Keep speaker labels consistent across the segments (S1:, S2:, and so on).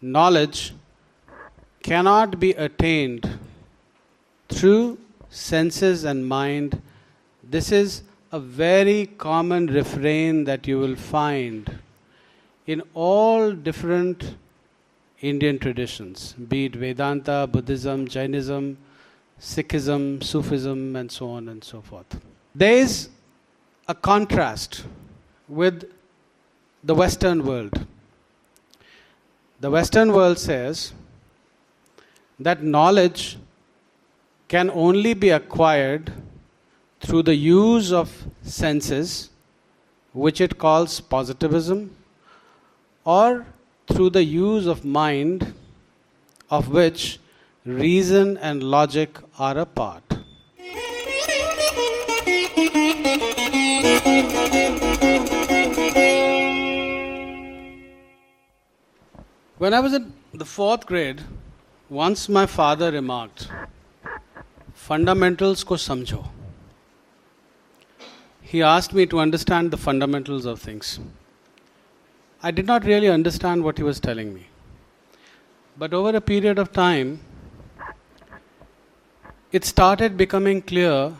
S1: knowledge cannot be attained through senses and mind. This is a very common refrain that you will find in all different Indian traditions, be it Vedanta, Buddhism, Jainism, Sikhism, Sufism, and so on and so forth. There is a contrast with the Western world. The Western world says that knowledge can only be acquired through the use of senses, which it calls positivism, or through the use of mind, of which reason and logic are a part. When I was in the fourth grade, once my father remarked, fundamentals ko samjho. He asked me to understand the fundamentals of things. I did not really understand what he was telling me. But over a period of time, it started becoming clear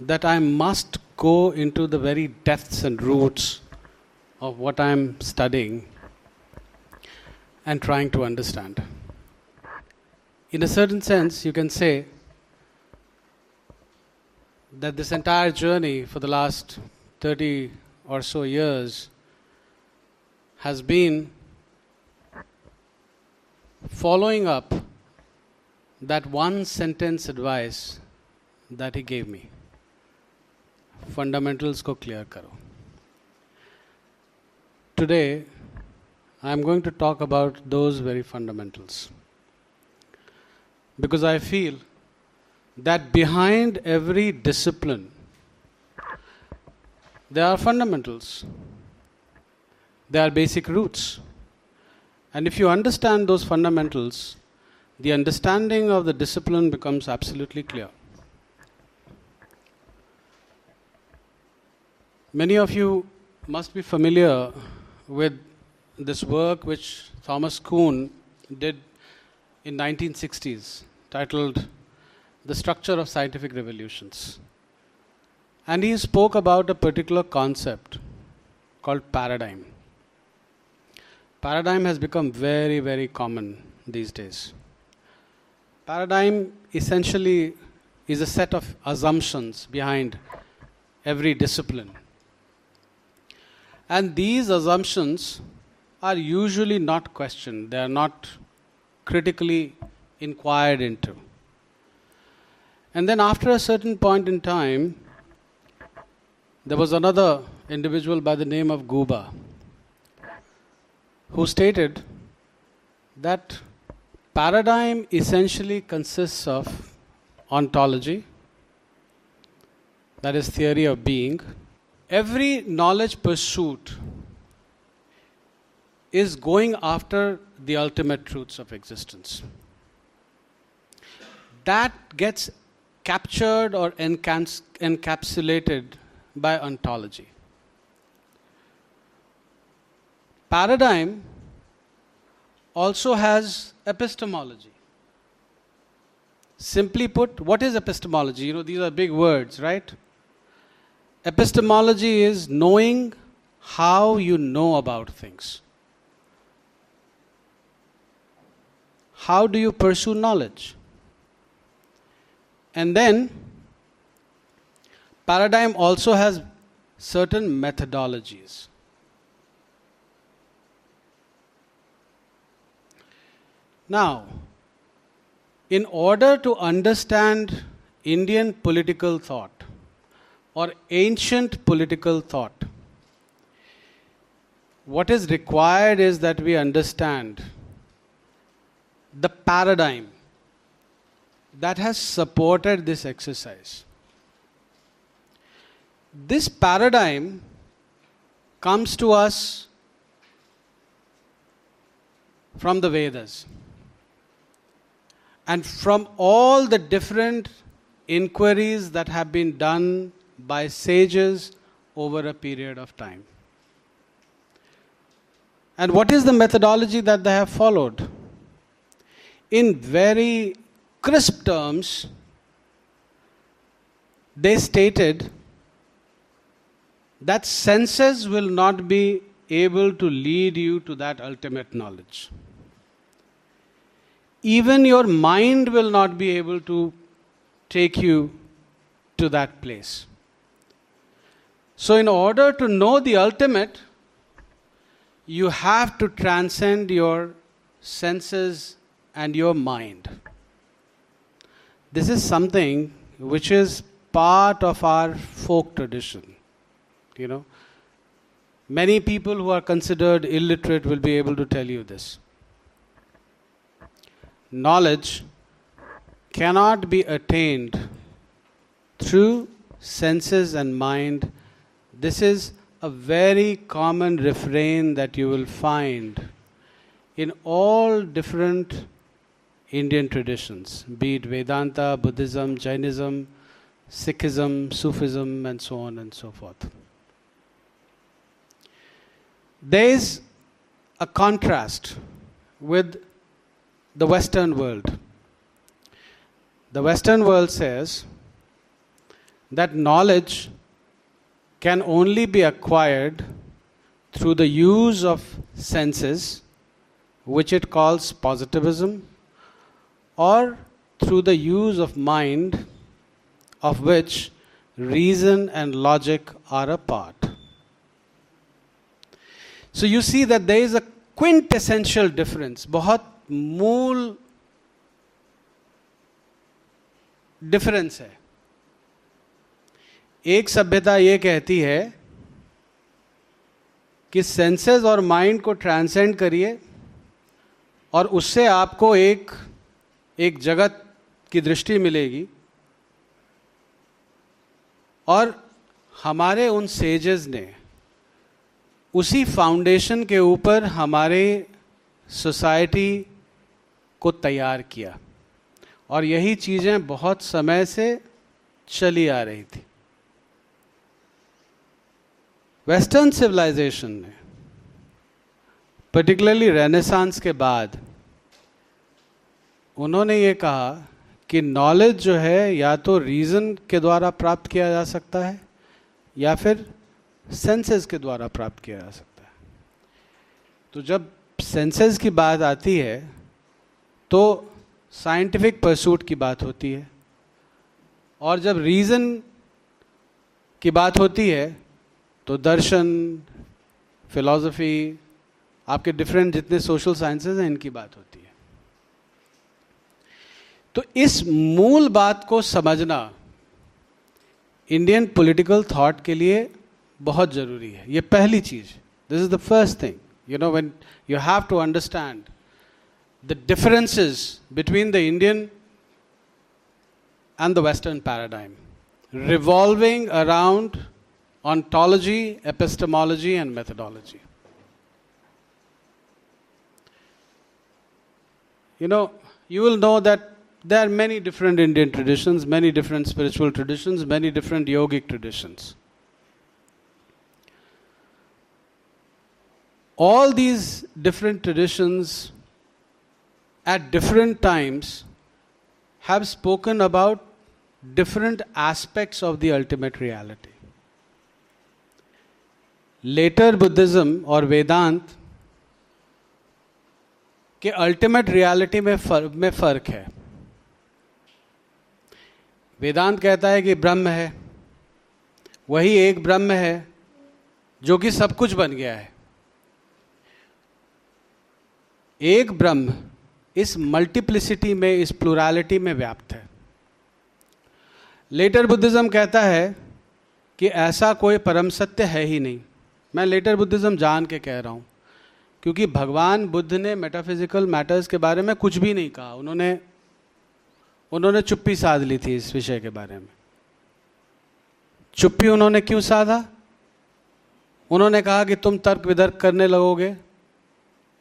S1: that I must go into the very depths and roots of what I'm studying and trying to understand. In a certain sense, you can say that this entire journey for the last 30 or so years has been following up that one sentence advice that he gave me fundamentals ko clear karo today I am going to talk about those very fundamentals. Because I feel that behind every discipline, there are fundamentals, there are basic roots. And if you understand those fundamentals, the understanding of the discipline becomes absolutely clear. Many of you must be familiar with this work which Thomas Kuhn did in 1960s titled The Structure of Scientific Revolutions. And he spoke about a particular concept called paradigm. Paradigm has become very, very common these days. Paradigm essentially is a set of assumptions behind every discipline. And these assumptions are usually not questioned, they are not critically inquired into. And then, after a certain point in time, there was another individual by the name of Guba who stated that paradigm essentially consists of ontology, that is, theory of being. Every knowledge pursuit is going after the ultimate truths of existence. That gets captured or encapsulated by ontology. Paradigm also has epistemology. Simply put, what is epistemology? You know, these are big words, right? Epistemology is knowing how you know about things. How do you pursue knowledge? And then, paradigm also has certain methodologies. Now, in order to understand Indian political thought or ancient political thought, what is required is that we understand the paradigm that has supported this exercise. This paradigm comes to us from the Vedas and from all the different inquiries that have been done by sages over a period of time. And what is the methodology that they have followed? In very crisp terms, they stated that senses will not be able to lead you to that ultimate knowledge. Even your mind will not be able to take you to that place. So, in order to know the ultimate, you have to transcend your senses and your mind. This is something which is part of our folk tradition. You know, many people who are considered illiterate will be able to tell you this. Knowledge cannot be attained through senses and mind. This is a very common refrain that you will find in all different Indian traditions, be it Vedanta, Buddhism, Jainism, Sikhism, Sufism, and so on and so forth. There is a contrast with the Western world. The Western world says that knowledge can only be acquired through the use of senses, which it calls positivism, or through the use of mind, of which reason and logic are a part. So you see that there is a quintessential difference, बहुत मूल difference है एक सभ्यता ये कहती है कि senses और माइंड को ट्रांसेंड करिए और उससे आपको एक एक जगत की दृष्टि मिलेगी और हमारे उन सेजेस ने उसी फाउंडेशन के ऊपर हमारे सोसाइटी को तैयार किया और यही चीज़ें बहुत समय से चली आ रही थी। वेस्टर्न सिविलाइजेशन ने पर्टिकुलरली रेनेसांस के बाद उन्होंने ये कहा कि नॉलेज जो है या तो रीज़न के द्वारा प्राप्त किया जा सकता है, या फिर सेंसेस के द्वारा प्राप्त किया जा सकता है। तो जब सेंसेस की बात आती है तो साइंटिफिक परसूट की बात होती है। और जब रीज़न की बात होती है तो दर्शन फिलॉसफी आपके डिफरेंट जितने सोशल साइंसेज हैं, इनकी बात होती है। तो इस मूल बात को समझना इंडियन पॉलिटिकल थॉट के लिए बहुत ज़रूरी है। ये पहली चीज़। This is the first thing you know when you have to understand the differences between the Indian and the western paradigm revolving around ontology epistemology and methodology you know you will know that there are many different Indian traditions, many different spiritual traditions, many different yogic traditions. All these different traditions at different times have spoken about different aspects of the ultimate reality. Later Buddhism or Vedant के ultimate reality में फर्क में फर्क है वेदांत कहता है कि ब्रह्म है। वही एक ब्रह्म है जो कि सब कुछ बन गया है। एक ब्रह्म इस मल्टीप्लिसिटी में, इस प्लुरालिटी में व्याप्त है। लेटर बुद्धिज्म कहता है कि ऐसा कोई परम सत्य है ही नहीं। मैं लेटर बुद्धिज्म जान के कह रहा हूँ, क्योंकि भगवान बुद्ध ने मेटाफिजिकल मैटर्स के बारे में कुछ भी नहीं कहा। उन्होंने उन्होंने चुप्पी साध ली थी इस विषय के बारे में। चुप्पी उन्होंने क्यों साधा? उन्होंने कहा कि तुम तर्क वितर्क करने लगोगे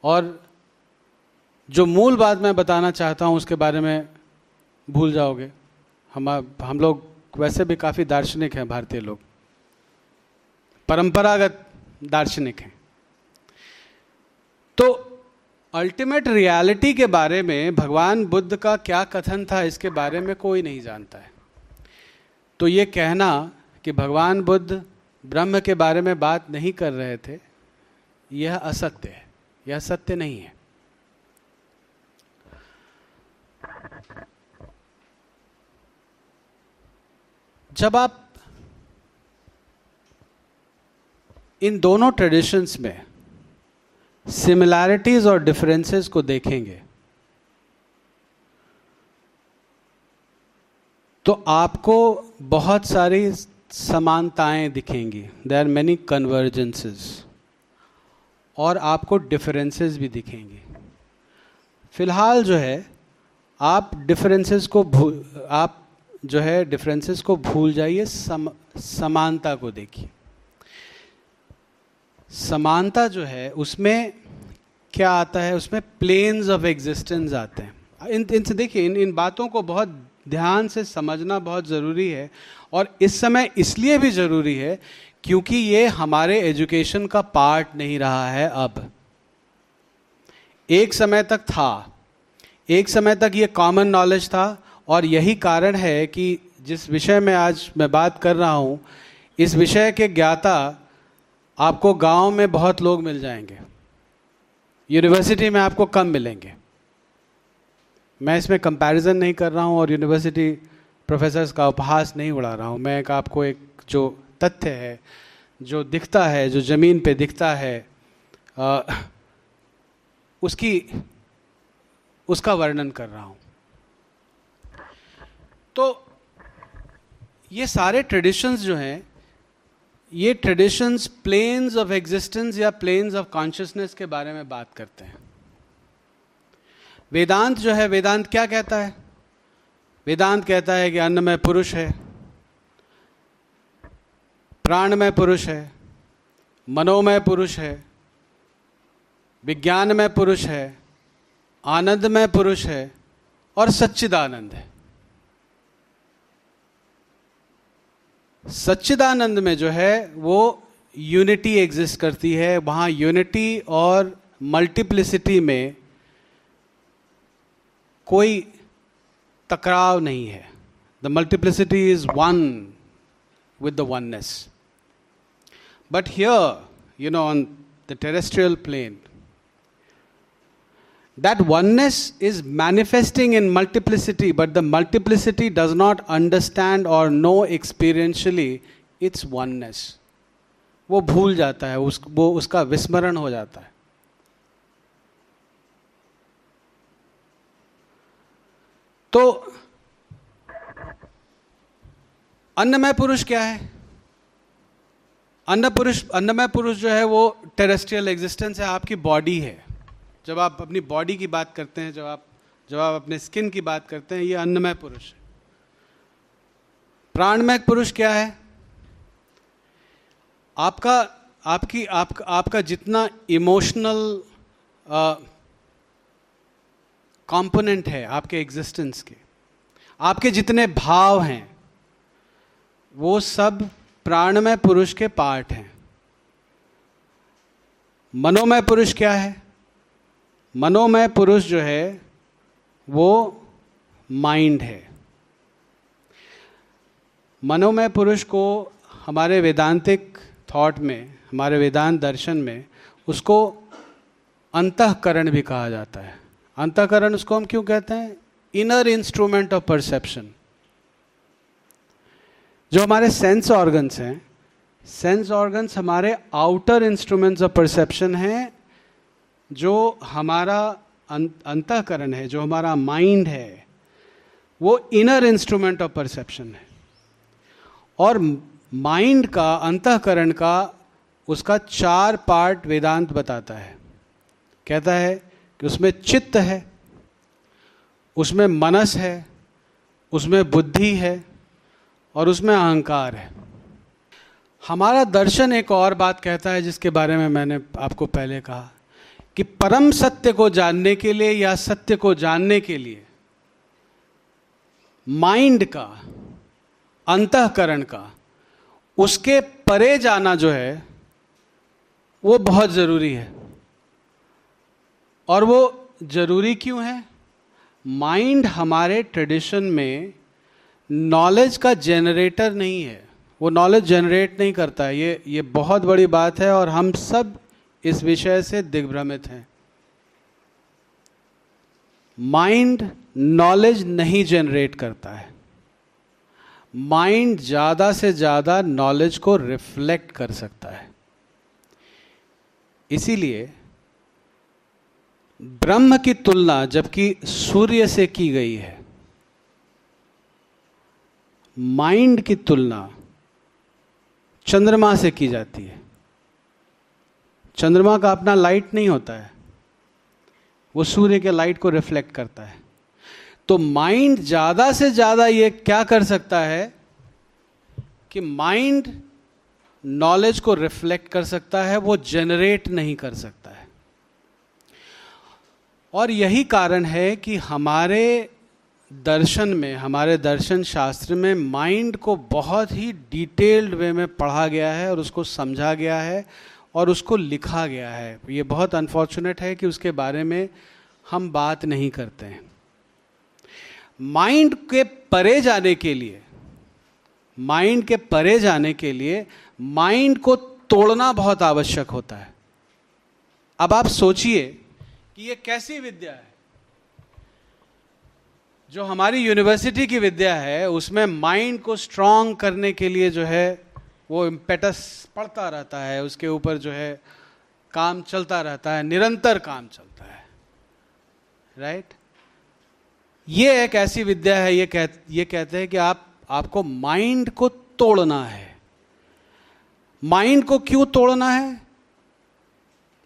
S1: और जो मूल बात मैं बताना चाहता हूँ उसके बारे में भूल जाओगे। हम हम लोग वैसे भी काफ़ी दार्शनिक हैं, भारतीय लोग। परंपरागत दार्शनिक हैं। तो अल्टीमेट रियलिटी के बारे में भगवान बुद्ध का क्या कथन था, इसके बारे में कोई नहीं जानता है। तो ये कहना कि भगवान बुद्ध ब्रह्म के बारे में बात नहीं कर रहे थे, यह असत्य है, यह सत्य नहीं है। जब आप इन दोनों ट्रेडिशंस में सिमिलैरिटीज और डिफरेंसेस को देखेंगे। तो आपको बहुत सारी समानताएँ दिखेंगी। देर आर मैनी कन्वर्जेंसेस और आपको डिफरेंसेस भी दिखेंगे। फ़िलहाल जो है आप डिफरेंसेस को भूल आप जो है डिफरेंसेस को भूल जाइए सम, समानता को देखिए। समानता जो है, उसमें क्या आता है? उसमें प्लेन्स ऑफ़ एग्जिस्टेंस आते हैं। इन इनसे देखिए, इन इन बातों को बहुत ध्यान से समझना बहुत ज़रूरी है और इस समय इसलिए भी ज़रूरी है क्योंकि ये हमारे एजुकेशन का पार्ट नहीं रहा है अब। एक समय तक था। एक समय तक ये कॉमन नॉलेज था और यही कारण है कि जिस विषय में आज मैं बात कर रहा हूँ, इस विषय के ज्ञाता आपको गाँव में बहुत लोग मिल जाएँगे। यूनिवर्सिटी में आपको कम मिलेंगे। मैं इसमें कंपैरिजन नहीं कर रहा हूँ और यूनिवर्सिटी प्रोफेसर्स का उपहास नहीं उड़ा रहा हूँ। मैं एक आपको एक जो तथ्य है जो दिखता है जो ज़मीन पे दिखता है आ, उसकी उसका वर्णन कर रहा हूँ। तो ये सारे ट्रेडिशंस जो हैं ये ट्रेडिशंस प्लेन्स ऑफ़ एग्जिस्टेंस या प्लेन्स ऑफ़ कॉन्शियसनेस के बारे में बात करते हैं। वेदांत जो है, वेदांत क्या कहता है? वेदांत कहता है कि अन्न में पुरुष है प्राण में पुरुष है, मनोमय पुरुष है विज्ञान में पुरुष है आनंद में पुरुष है और सच्चिदानंद है। सच्चिदानंद में जो है, वो यूनिटी एग्जिस्ट करती है। वहाँ यूनिटी और मल्टीप्लिसिटी में कोई टकराव नहीं है। The multiplicity is one with the oneness but here you know on the terrestrial plane that oneness is manifesting in multiplicity, but the multiplicity does not understand or know experientially its oneness. वो भूल जाता है उस वो उसका विस्मरण हो जाता है तो अन्नमय पुरुष क्या है अन्न पुरुष अन्नमय पुरुष जो है वो टेरेस्ट्रियल एग्जिस्टेंस है आपकी बॉडी है जब आप अपनी बॉडी की बात करते हैं जब आप जब आप अपने स्किन की बात करते हैं ये अन्नमय पुरुष है। प्राणमय पुरुष क्या है? आपका आपकी आप, आपका जितना इमोशनल कंपोनेंट है आपके एग्जिस्टेंस के आपके जितने भाव हैं वो सब प्राणमय पुरुष के पार्ट हैं। मनोमय पुरुष क्या है? मनोमय पुरुष जो है, वो माइंड है। मनोमय पुरुष को हमारे वेदांतिक थॉट में, हमारे वेदांत दर्शन में, उसको अंतकरण भी कहा जाता है। अंतकरण उसको हम क्यों कहते हैं? इनर इंस्ट्रूमेंट ऑफ़ परसेप्शन जो हमारे सेंस ऑर्गन्स हैं सेंस ऑर्गन्स हमारे आउटर इंस्ट्रूमेंट्स ऑफ़ परसेप्शन हैं जो हमारा अं-, अंतकरण है जो हमारा माइंड है वो इनर इंस्ट्रूमेंट ऑफ़ परसेप्शन है। और माइंड का अंतकरण का उसका चार पार्ट वेदांत बताता है। कहता है कि उसमें चित्त है उसमें मनस है उसमें बुद्धि है और उसमें अहंकार है। हमारा दर्शन एक और बात कहता है जिसके बारे में मैंने आपको पहले कहा। कि परम सत्य को जानने के लिए या सत्य को जानने के लिए, माइंड का, अंतकरण का, उसके परे जाना जो है, वो बहुत ज़रूरी है। और वो ज़रूरी क्यों है? माइंड हमारे ट्रेडिशन में नॉलेज का जनरेटर नहीं है। वो नॉलेज जनरेट नहीं करता है। ये ये बहुत बड़ी बात है और हम सब इस विषय से दिग्भ्रमित हैं। माइंड नॉलेज नहीं जनरेट करता है। माइंड ज़्यादा से ज़्यादा नॉलेज को रिफ्लेक्ट कर सकता है। इसीलिए ब्रह्म की तुलना जबकि सूर्य से की गई है माइंड की तुलना चंद्रमा से की जाती है। चंद्रमा का अपना लाइट नहीं होता है। वो सूर्य के लाइट को रिफ्लेक्ट करता है। तो माइंड ज़्यादा से ज़्यादा ये क्या कर सकता है कि माइंड नॉलेज को रिफ्लेक्ट कर सकता है, वो जनरेट नहीं कर सकता है। और यही कारण है कि हमारे दर्शन में, हमारे दर्शन शास्त्र में माइंड को बहुत ही डिटेल्ड वे में पढ़ा गया है और उसको समझा गया है। और उसको लिखा गया है। ये बहुत अनफॉर्चुनेट है कि उसके बारे में हम बात नहीं करते हैं। माइंड के परे जाने के लिए माइंड के परे जाने के लिए माइंड को तोड़ना बहुत आवश्यक होता है। अब आप सोचिए कि ये कैसी विद्या है। जो हमारी यूनिवर्सिटी की विद्या है, उसमें माइंड को स्ट्रांग करने के लिए जो है वो इम्पेटस पड़ता रहता है, उसके ऊपर जो है काम चलता रहता है, निरंतर काम चलता है। राइट ये एक ऐसी विद्या है, ये कह, ये कहते हैं कि आप, आपको माइंड को तोड़ना है। माइंड को क्यों तोड़ना है?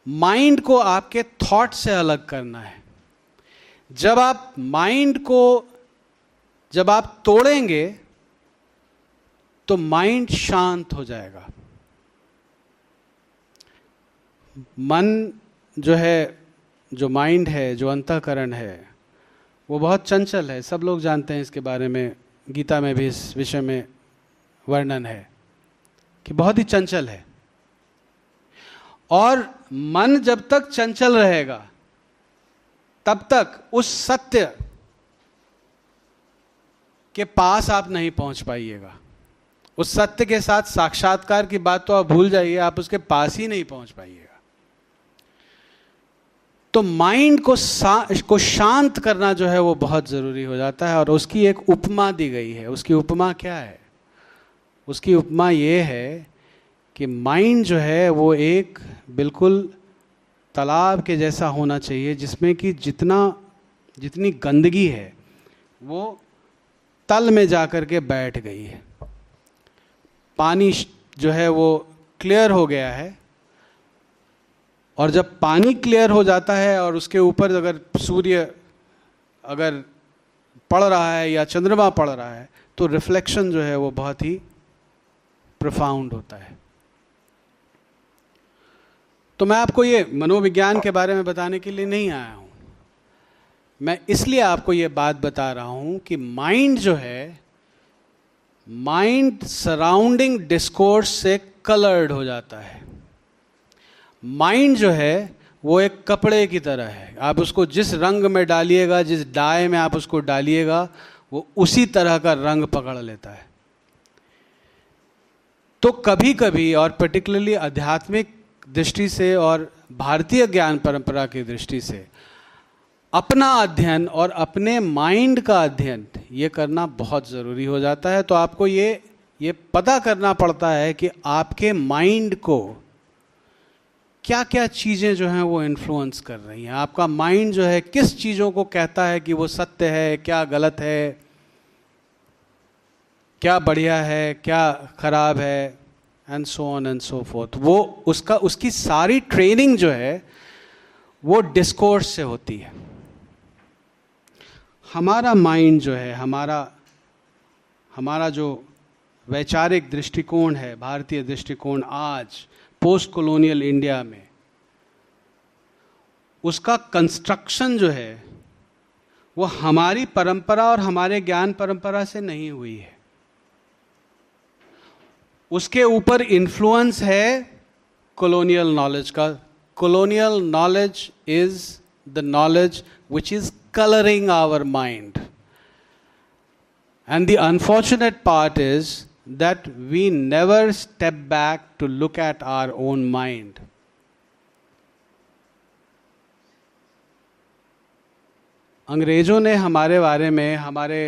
S1: माइंड को आपके थॉट से अलग करना है। जब आप माइंड को, जब आप तोड़ेंगे तो माइंड शांत हो जाएगा। मन जो है, जो माइंड है, जो अंतकरण है, वो बहुत चंचल है। सब लोग जानते हैं इसके बारे में। गीता में भी इस विषय में वर्णन है कि बहुत ही चंचल है। और मन जब तक चंचल रहेगा, तब तक उस सत्य के पास आप नहीं पहुँच पाइएगा। उस सत्य के साथ साक्षात्कार की बात तो आप भूल जाइए, आप उसके पास ही नहीं पहुँच पाइएगा। तो माइंड को को शांत करना जो है वो बहुत ज़रूरी हो जाता है और उसकी एक उपमा दी गई है। उसकी उपमा क्या है? उसकी उपमा ये है कि माइंड जो है वो एक बिल्कुल तालाब के जैसा होना चाहिए, जिसमें कि जितना, जितनी गंदगी है, वो तल में जाकर के बैठ गई है। पानी जो है वो क्लियर हो गया है। और जब पानी क्लियर हो जाता है और उसके ऊपर अगर सूर्य अगर पड़ रहा है या चंद्रमा पड़ रहा है तो रिफ्लेक्शन जो है वो बहुत ही प्रोफाउंड होता है। तो मैं आपको ये मनोविज्ञान के बारे में बताने के लिए नहीं आया हूँ। मैं इसलिए आपको ये बात बता रहा हूँ कि माइंड जो है माइंड सराउंडिंग डिस्कोर्स से कलर्ड हो जाता है। माइंड जो है, वो एक कपड़े की तरह है। आप उसको जिस रंग में डालिएगा, जिस डाय में आप उसको डालिएगा, वो उसी तरह का रंग पकड़ लेता है। तो कभी कभी और पर्टिकुलरली आध्यात्मिक दृष्टि से और भारतीय ज्ञान परंपरा की दृष्टि से अपना अध्ययन और अपने माइंड का अध्ययन, ये करना बहुत ज़रूरी हो जाता है। तो आपको ये ये पता करना पड़ता है कि आपके माइंड को क्या क्या चीज़ें जो हैं वो इन्फ्लुएंस कर रही हैं। आपका माइंड जो है, किस चीज़ों को कहता है कि वो सत्य है, क्या गलत है, क्या बढ़िया है, क्या खराब है and so on and so forth वो उसका, उसकी सारी ट्रेनिंग जो है, वो डिस्कोर्स से होती है। हमारा माइंड जो है, हमारा हमारा जो वैचारिक दृष्टिकोण है, भारतीय दृष्टिकोण आज पोस्ट कॉलोनियल इंडिया में, उसका कंस्ट्रक्शन जो है, वो हमारी परंपरा और हमारे ज्ञान परंपरा से नहीं हुई है। उसके ऊपर इन्फ्लुएंस है कॉलोनियल नॉलेज का। Colonial knowledge is the knowledge which is coloring our mind. And the unfortunate part is that we never step back to look at our own mind. अंग्रेज़ों ने हमारे बारे में हमारे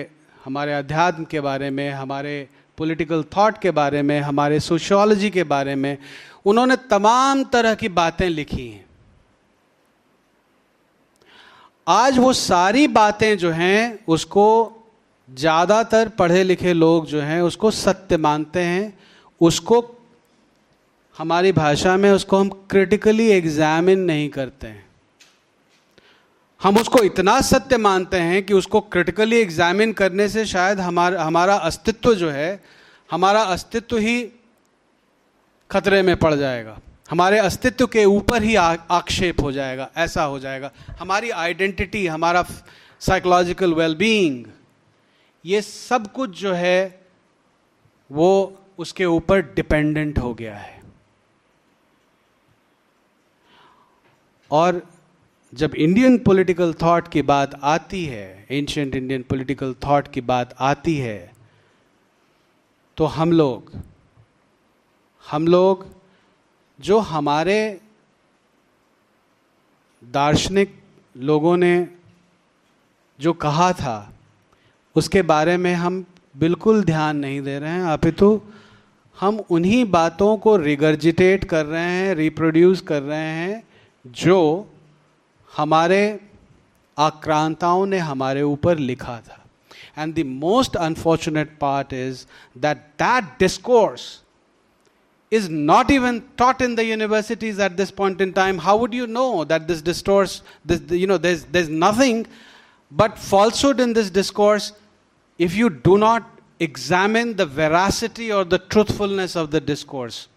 S1: हमारे अध्यात्म के बारे में हमारे पॉलिटिकल थॉट के बारे में हमारे सोशियोलॉजी के बारे में उन्होंने तमाम तरह की बातें लिखी हैं आज वो सारी बातें जो हैं, उसको ज़्यादातर पढ़े लिखे लोग जो हैं, उसको सत्य मानते हैं, उसको हमारी भाषा में उसको हम क्रिटिकली एग्जामिन नहीं करते हैं। हम उसको इतना सत्य मानते हैं कि उसको क्रिटिकली एग्जामिन करने से शायद हमारा हमारा अस्तित्व जो है, हमारा अस्तित्व ही खतरे में पड़ जाएगा। हमारे अस्तित्व के ऊपर ही आक्षेप हो जाएगा, ऐसा हो जाएगा। हमारी आइडेंटिटी, हमारा साइकोलॉजिकल वेलबींग ये सब कुछ जो है, वो उसके ऊपर डिपेंडेंट हो गया है। और जब इंडियन पॉलिटिकल थॉट की बात आती है एंशियंट इंडियन पॉलिटिकल थॉट की बात आती है तो हम लोग हम लोग जो हमारे दार्शनिक लोगों ने जो कहा था, उसके बारे में हम बिल्कुल ध्यान नहीं दे रहे हैं। अपितु हम उन्हीं बातों को रिगर्जिटेट कर रहे हैं रिप्रोड्यूस कर रहे हैं, जो हमारे आक्रांताओं ने हमारे ऊपर लिखा था। And the most unfortunate part is that that discourse is not even taught in the universities at this point in time how would you know that this discourse this you know there's there's nothing but falsehood in this discourse if you do not examine the veracity or the truthfulness of the discourse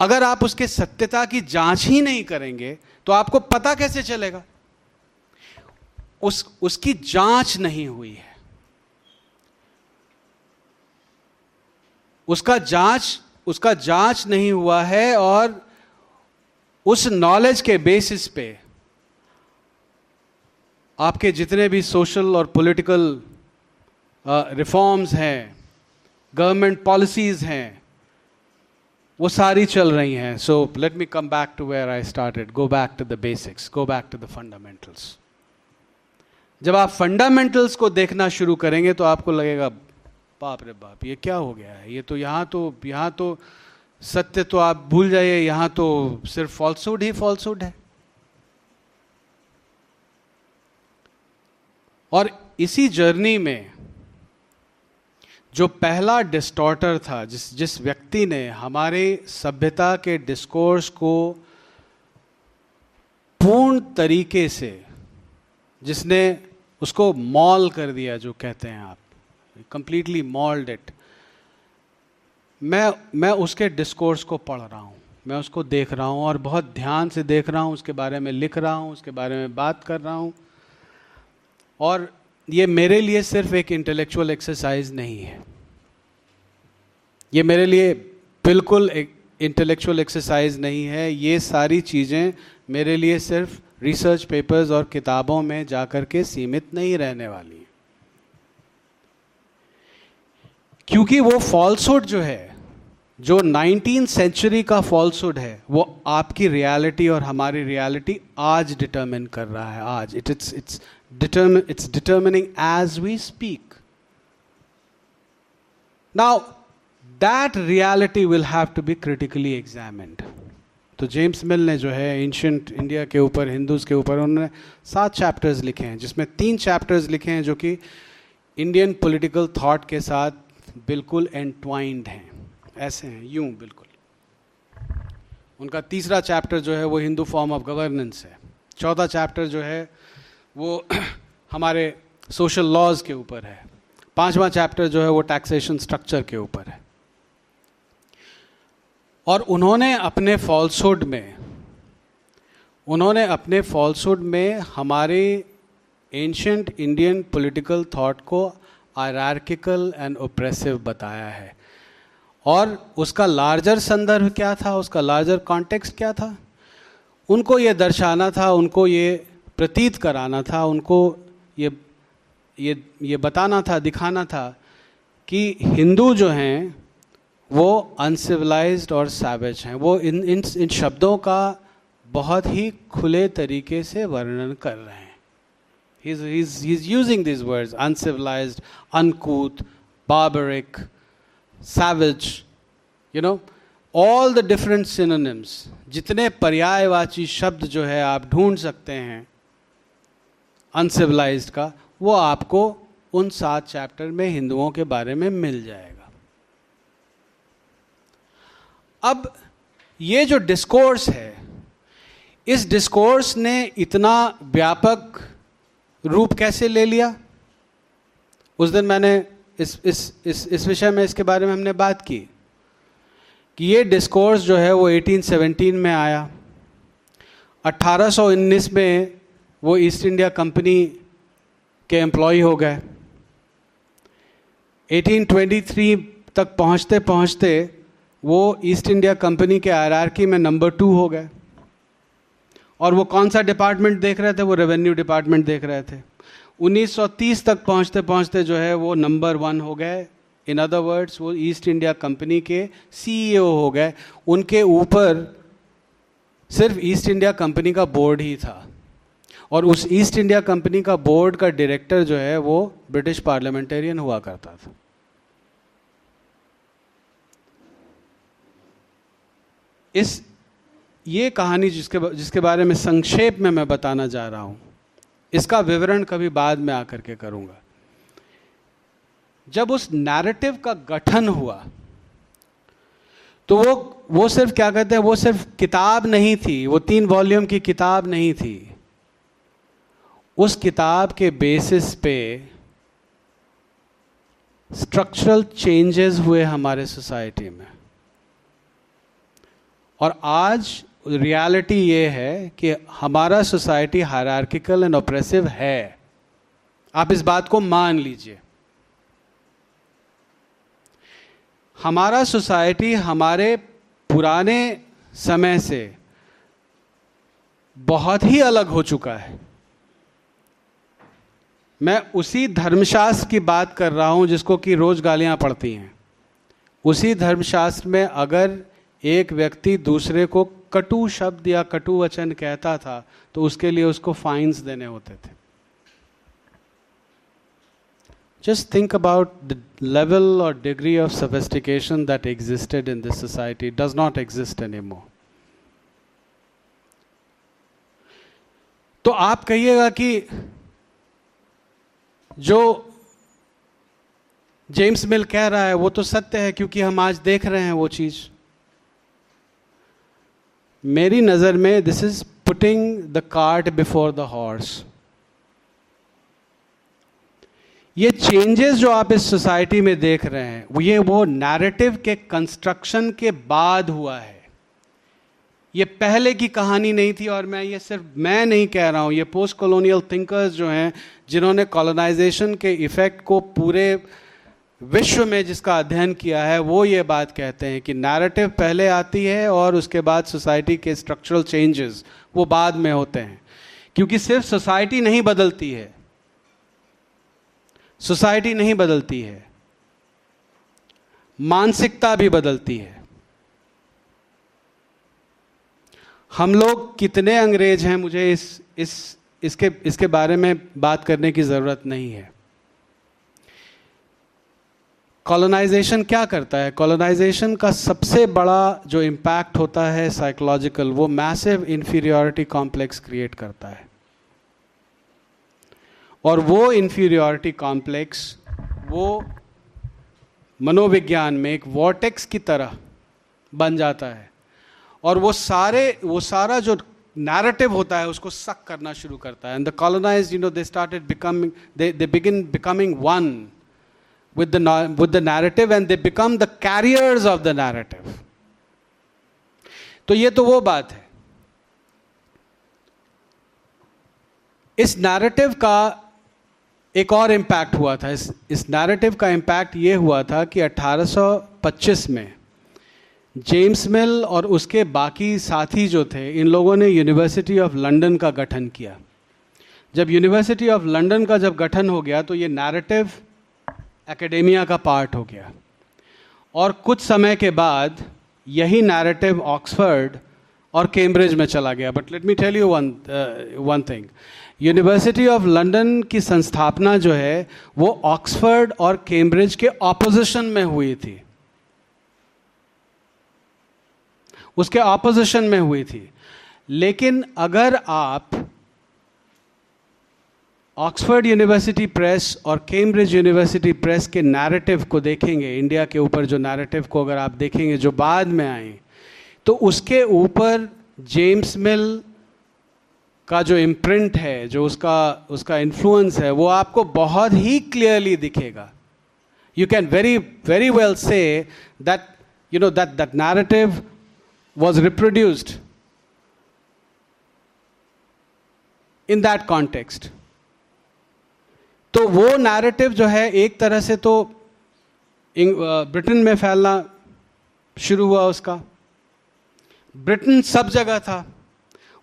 S1: अगर आप उसके सत्यता की जाँच ही नहीं करेंगे तो आपको पता कैसे चलेगा उस उसकी जाँच नहीं हुई है उसका जाँच उसका जाँच नहीं हुआ है और उस नॉलेज के बेसिस पे आपके जितने भी सोशल और पॉलिटिकल रिफॉर्म्स हैं गवर्नमेंट पॉलिसीज़ हैं, वो सारी चल रही हैं। So let me come back to where I started go back to the basics go back to the fundamentals जब आप फंडामेंटल्स को देखना शुरू करेंगे तो आपको लगेगा बाप रे बाप, ये क्या हो गया है? ये तो यहाँ तो यहाँ तो सत्य तो आप भूल जाइए, यहाँ तो सिर्फ़ फॉल्सूड ही फॉल्सूड है। और इसी जर्नी में जो पहला डिस्टॉर्टर था, जिस जिस व्यक्ति ने हमारे सभ्यता के डिस्कोर्स को पूर्ण तरीके से, जिसने उसको मॉल कर दिया, जो कहते हैं आप कंप्लीटली मॉल्ड इट मैं मैं उसके डिस्कोर्स को पढ़ रहा हूँ। मैं उसको देख रहा हूँ और बहुत ध्यान से देख रहा हूँ, उसके बारे में लिख रहा हूँ, उसके बारे में बात कर रहा हूँ। और ये मेरे लिए सिर्फ़ एक इंटेलेक्चुअल एक्सरसाइज नहीं है। ये मेरे लिए बिल्कुल एक इंटेलेक्चुअल एक्सरसाइज नहीं है। ये सारी चीज़ें मेरे लिए सिर्फ़ रिसर्च पेपर्स और किताबों में जाकर के सीमित नहीं रहने वाली क्योंकि वो फॉल्सुड जो है जो नाइनटीन सेंचुरी का फॉल्सुड है वो आपकी रियलिटी और हमारी रियलिटी आज डिटर्मिन कर रहा है आज it it's it's determine, it's determining as we speak. Now, that reality will have to be critically examined. तो जेम्स मिल ने जो है एंशंट इंडिया के ऊपर हिंदूज के ऊपर उन्होंने सात चैप्टर्स लिखे हैं जिसमें तीन चैप्टर्स लिखे हैं जो कि इंडियन पॉलिटिकल थॉट के साथ बिल्कुल एंटवाइंड हैं। ऐसे हैं, यूँ बिल्कुल। उनका तीसरा चैप्टर जो है, वो हिंदू फॉर्म ऑफ़ गवर्नेंस है। चौथा चैप्टर जो है, वो हमारे सोशल लॉज के ऊपर है। पांचवा चैप्टर जो है, वो टैक्सेशन स्ट्रक्चर के ऊपर है। और उन्होंने अपने फॉल्सहुड में, उन्होंने अपने फॉल्सहुड में हमारे एंशंट इंडियन पॉलिटिकल थॉट को आयरार्किकल एंड ओप्रेसिव बताया है। और उसका लार्जर संदर्भ क्या था? उसका लार्जर कॉन्टेक्स्ट क्या था? उनको ये दर्शाना था, उनको ये प्रतीत कराना था, उनको ये ये ये बताना था, दिखाना था कि हिंदू जो हैं, वो अनसिविलाइज्ड और सैवेज हैं। वो इन इन इन शब्दों का बहुत ही खुले तरीके से वर्णन कर रहे हैं। He's, he's, he's using these words uncivilized uncouth barbaric savage you know all the different synonyms जितने पर्यायवाची शब्द जो है आप ढूंढ सकते हैं अनसिविलाइज्ड का वो आपको उन सात चैप्टर में हिंदुओं के बारे में मिल जाएगा अब ये जो डिस्कोर्स है इस डिस्कोर्स ने इतना व्यापक रूप कैसे ले लिया? उस दिन मैंने इस इस इस इस विषय में इसके बारे में हमने बात की कि ये डिस्कोर्स जो है वो 1817 में आया। 1819 में वो ईस्ट इंडिया कंपनी के एम्प्लॉय हो गए। 1823 तक पहुँचते पहुँचते वो ईस्ट इंडिया कंपनी के आर में नंबर टू हो गए। और वो कौन सा डिपार्टमेंट देख रहे थे? वो रेवेन्यू डिपार्टमेंट देख रहे थे। 1930 तक पहुँचते पहुँचते जो है वो नंबर वन हो गए। इन अदर वर्ड्स वो ईस्ट इंडिया कंपनी के सीईओ e हो गए। उनके ऊपर सिर्फ़ ईस्ट इंडिया कंपनी का बोर्ड ही था। और उस ईस्ट इंडिया कंपनी का बोर्ड का डायरेक्टर जो है वो ब्रिटिश पार्लियामेंटेरियन हुआ करता था। इस ये कहानी जिसके जिसके बारे में संक्षेप में मैं बताना जा रहा हूँ, इसका विवरण कभी बाद में आकर के करूँगा। जब उस नैरेटिव का गठन हुआ तो वो वो सिर्फ़ क्या कहते हैं, वो सिर्फ़ किताब नहीं थी, वो तीन वॉल्यूम की किताब नहीं थी। उस किताब के बेसिस पे स्ट्रक्चरल चेंजेस हुए हमारे सोसाइटी में। और आज रियलिटी ये है कि हमारा सोसाइटी हायरार्किकल एंड ऑप्रेसिव है। आप इस बात को मान लीजिए। हमारा सोसाइटी हमारे पुराने समय से बहुत ही अलग हो चुका है। मैं उसी धर्मशास्त्र की बात कर रहा हूँ जिसको कि रोज गालियाँ पड़ती हैं। उसी धर्मशास्त्र में अगर एक व्यक्ति दूसरे को कटु शब्द या कटु वचन कहता था तो उसके लिए उसको फाइन्स देने होते थे। Just think about the level और degree of sophistication that existed in this society does not exist any more तो आप कहिएगा कि जो जेम्स मिल कह रहा है, वो तो सत्य है, क्योंकि हम आज देख रहे हैं वो चीज़। मेरी नज़र में this is putting the cart before the horse ये चेंजेस जो आप इस सोसाइटी में देख रहे हैं, वो ये वो नैरेटिव के कंस्ट्रक्शन के बाद हुआ है। ये पहले की कहानी नहीं थी और मैं ये सिर्फ़, मैं नहीं कह रहा हूँ, ये पोस्ट कॉलोनियल थिंकर्स जो हैं, जिन्होंने कॉलोनाइजेशन के इफ़ेक्ट को पूरे विश्व में जिसका अध्ययन किया है, वो ये बात कहते हैं कि नैरेटिव पहले आती है और उसके बाद सोसाइटी के स्ट्रक्चरल चेंजेस वो बाद में होते हैं। क्योंकि सिर्फ़ सोसाइटी नहीं बदलती है। सोसाइटी नहीं बदलती है। मानसिकता भी बदलती है। हम लोग कितने अंग्रेज़ हैं, मुझे इस इस, इसके इसके बारे में बात करने की ज़रूरत नहीं है। कॉलोनाइजेशन क्या करता है? कॉलोनाइजेशन का सबसे बड़ा जो इम्पैक्ट होता है साइकोलॉजिकल वो मैसिव इंफीरियोरिटी कॉम्प्लेक्स क्रिएट करता है। और वो इंफीरियोरिटी कॉम्प्लेक्स वो मनोविज्ञान में एक वॉटेक्स की तरह बन जाता है। और वो सारे, वो सारा जो नैरेटिव होता है, उसको सक करना शुरू करता है। And the colonise you know they started becoming they begin becoming one with the, with the narrative and they become the carriers of the narrative. तो ये तो वो बात है। इस नैरेटिव का एक और इम्पैक्ट हुआ था। इस इस नैरेटिव का इम्पैक्ट ये हुआ था कि 1825 में जेम्स मिल और उसके बाकी साथी जो थे इन लोगों ने यूनिवर्सिटी ऑफ़ लंदन का गठन किया। जब यूनिवर्सिटी ऑफ़ लंदन का जब गठन हो गया तो ये नैरेटिव एकेडेमिया का पार्ट हो गया। और कुछ समय के बाद यही नैरेटिव ऑक्सफर्ड और कैम्ब्रिज में चला गया। But let me tell you one one thing university of London की संस्थापना जो है, वो ऑक्सफर्ड और कैम्ब्रिज के ऑपोजिशन में हुई थी। उसके ऑपोजिशन में हुई थी। लेकिन अगर आप ऑक्सफर्ड यूनिवर्सिटी प्रेस और कैम्ब्रिज यूनिवर्सिटी प्रेस के नैरेटिव को देखेंगे इंडिया के ऊपर जो नैरेटिव को अगर आप देखेंगे, जो बाद में आए तो उसके ऊपर जेम्स मिल का जो इम्प्रिंट है, जो उसका उसका इन्फ्लुएंस है, वो आपको बहुत ही क्लियरली दिखेगा। You can very very well see that you know that that narrative was reproduced in that context तो वो नैरेटिव जो है, एक तरह से तो ब्रिटेन में फैलना शुरू हुआ उसका। ब्रिटेन सब जगह था,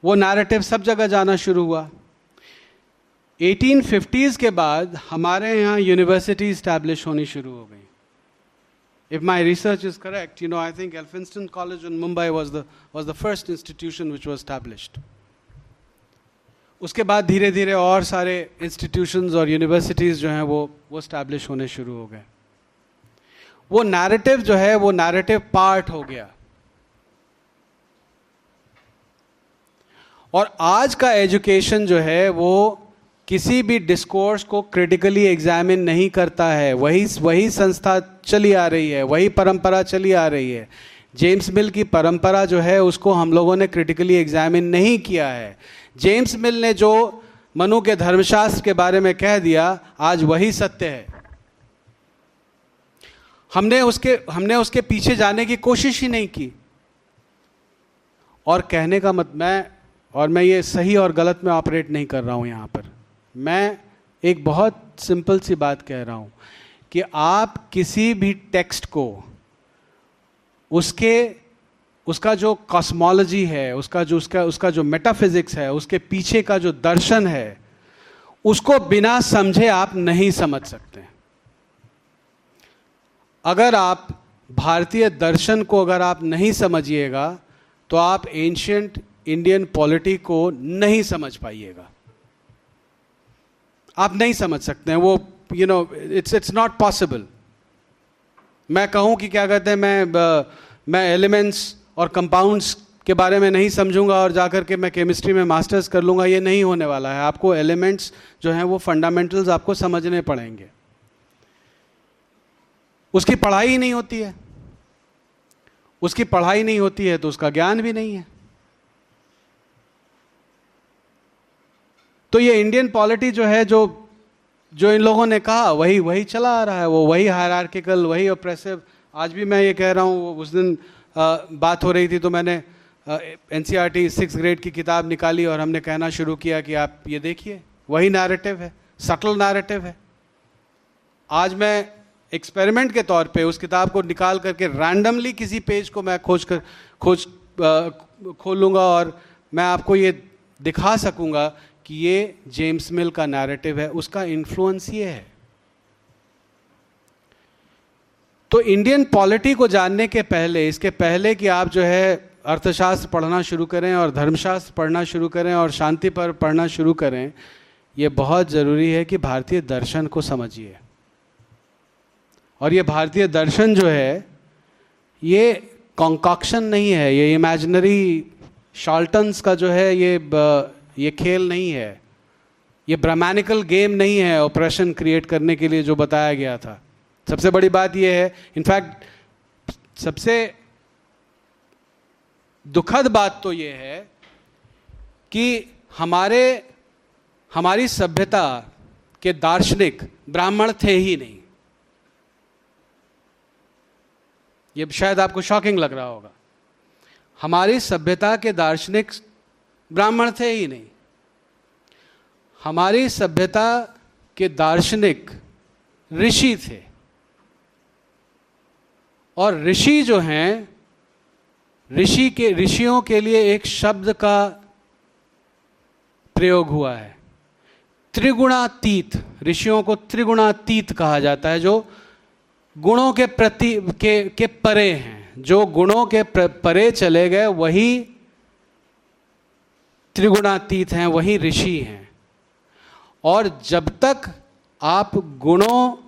S1: वो नैरेटिव सब जगह जाना शुरू हुआ। 1850s के बाद हमारे यहाँ यूनिवर्सिटी स्टैब्लिश होनी शुरू हो गई। If my research is correct you know I think Elphinstone college in Mumbai was the was the first institution which was established उसके बाद धीरे धीरे और सारे इंस्टीट्यूशंस और यूनिवर्सिटीज़ जो हैं वो वो स्टैब्लिश होने शुरू हो गए। वो नैरेटिव जो है, वो नैरेटिव पार्ट हो गया। और आज का एजुकेशन जो है, वो किसी भी डिस्कोर्स को क्रिटिकली एग्जामिन नहीं करता है। वही वही संस्था चली आ रही है, वही परंपरा चली आ रही है। जेम्स मिल की परंपरा जो है, उसको हम लोगों ने क्रिटिकली एग्जामिन नहीं किया है। जेम्स मिल ने जो मनु के धर्मशास्त्र के बारे में कह दिया, आज वही सत्य है। हमने उसके हमने उसके पीछे जाने की कोशिश ही नहीं की। और कहने का मत, मैं, और मैं ये सही और गलत में ऑपरेट नहीं कर रहा हूँ यहाँ पर। मैं एक बहुत सिंपल सी बात कह रहा हूँ कि आप किसी भी टेक्स्ट को, उसके उसका जो कॉस्मोलॉजी है, उसका जो, उसका उसका जो मेटाफिजिक्स है, उसके पीछे का जो दर्शन है, उसको बिना समझे आप नहीं समझ सकते। अगर आप भारतीय दर्शन को अगर आप नहीं समझिएगा तो आप एंशियंट इंडियन पॉलिटी को नहीं समझ पाइएगा। आप नहीं समझ सकते हैं, वो you know it's it's not possible मैं कहूँ कि क्या कहते हैं, मैं मैं एलिमेंट्स और कंपाउंड्स के बारे में नहीं समझूँगा और जाकर के मैं केमिस्ट्री में मास्टर्स कर लूँगा, ये नहीं होने वाला है। आपको एलिमेंट्स जो हैं वो फंडामेंटल्स आपको समझने पड़ेंगे। उसकी पढ़ाई नहीं होती है। उसकी पढ़ाई नहीं होती है तो उसका ज्ञान भी नहीं है। तो ये इंडियन पॉलिटी जो है, जो जो इन लोगों ने कहा, वही वही चला आ रहा है। वो वही हायरार्किकल वही ऑप्रेसिव आज भी मैं ये कह रहा हूँ उस दिन बात हो रही थी तो मैंने N C R T six grade की किताब निकाली और हमने कहना शुरू किया कि आप ये देखिए, वही नैरेटिव है सटल नैरेटिव है। आज मैं एक्सपेरिमेंट के तौर पे उस किताब को निकाल करके रैंडमली किसी पेज को मैं खोज कर, खोज खोल लूँगा और मैं आपको ये दिखा सकूँगा कि ये जेम्स मिल का नैरेटिव है, उसका इन्फ्लुएंस ये है। तो इंडियन पॉलिटी को जानने के पहले, इसके पहले कि आप जो है अर्थशास्त्र पढ़ना शुरू करें और धर्मशास्त्र पढ़ना शुरू करें और शांति पर पढ़ना शुरू करें, ये बहुत ज़रूरी है कि भारतीय दर्शन को समझिए। और ये भारतीय दर्शन जो है, ये कॉन्कॉक्शन नहीं है, ये इमेजिनरी शॉल्टन्स का जो है, ये ये खेल नहीं है। ये ब्राह्मणिकल गेम नहीं है ऑपरेशन क्रिएट करने के लिए जो बताया गया था। सबसे बड़ी बात यह है इनफैक्ट सबसे दुखद बात तो यह है कि हमारे, हमारी सभ्यता के दार्शनिक ब्राह्मण थे ही नहीं। ये शायद आपको शॉकिंग लग रहा होगा। हमारी सभ्यता के दार्शनिक ब्राह्मण थे ही नहीं। हमारी सभ्यता के दार्शनिक ऋषि थे। और ऋषि जो हैं, ऋषि के, ऋषियों के लिए एक शब्द का प्रयोग हुआ है। त्रिगुणातीत, ऋषियों को त्रिगुणातीत कहा जाता है, जो गुणों के प्रति, के के परे हैं। जो गुणों के परे चले गए, वही त्रिगुणातीत हैं, वही ऋषि हैं। और जब तक आप गुणों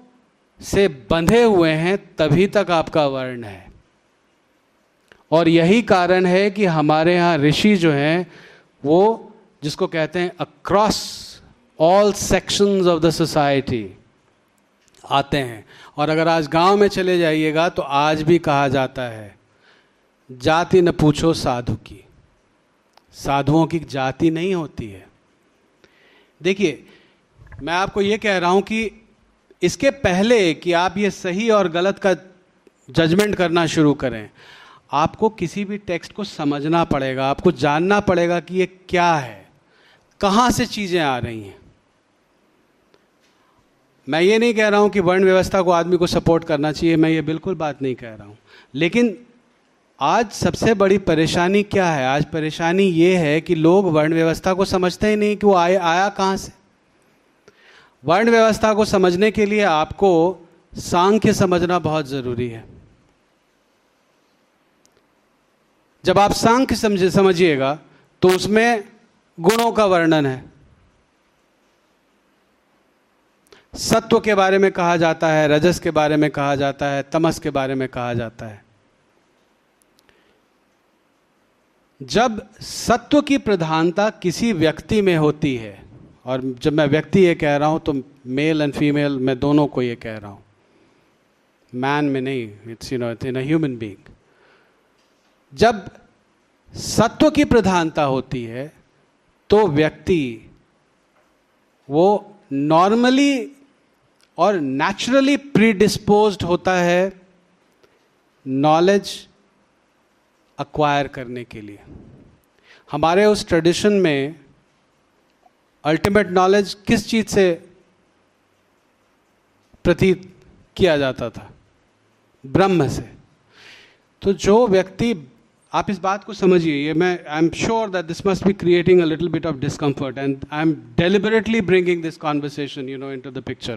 S1: से बंधे हुए हैं, तभी तक आपका वर्ण है। और यही कारण है कि हमारे यहाँ ऋषि जो हैं, वो जिसको कहते हैं across all sections of the society आते हैं। और अगर आज गाँव में चले जाइएगा तो आज भी कहा जाता है, जाति न पूछो साधु की। साधुओं की जाति नहीं होती है। देखिए, मैं आपको ये कह रहा हूँ कि इसके पहले कि आप ये सही और गलत का जजमेंट करना शुरू करें, आपको किसी भी टेक्स्ट को समझना पड़ेगा, आपको जानना पड़ेगा कि ये क्या है, कहाँ से चीज़ें आ रही हैं। मैं ये नहीं कह रहा हूँ कि वर्ण व्यवस्था को आदमी को सपोर्ट करना चाहिए, मैं ये बिल्कुल बात नहीं कह रहा हूँ। लेकिन आज सबसे बड़ी परेशानी क्या है? आज परेशानी ये है कि लोग वर्ण व्यवस्था को समझते ही नहीं कि वो आए आया कहाँ से? वर्ण व्यवस्था को समझने के लिए आपको सांख्य समझना बहुत ज़रूरी है। जब आप सांख्य समझे, समझिएगा तो उसमें गुणों का वर्णन है। सत्व के बारे में कहा जाता है, रजस के बारे में कहा जाता है, तमस के बारे में कहा जाता है। जब सत्व की प्रधानता किसी व्यक्ति में होती है और जब मैं व्यक्ति ये कह रहा हूँ तो मेल एंड फीमेल मैं दोनों को ये कह रहा हूँ। मैन में नहीं it's you know in human being जब सत्व की प्रधानता होती है तो व्यक्ति वो नॉर्मली और नेचुरली प्रीडिस्पोज होता है नॉलेज अक्वायर करने के लिए। हमारे उस ट्रेडिशन में अल्टीमेट नॉलेज किस चीज़ से प्रतीत किया जाता था ब्रह्म से तो जो व्यक्ति, आप इस बात को समझिए, ये मैं I am sure that this must be creating a little bit of discomfort and I am deliberately bringing this conversation you know into the picture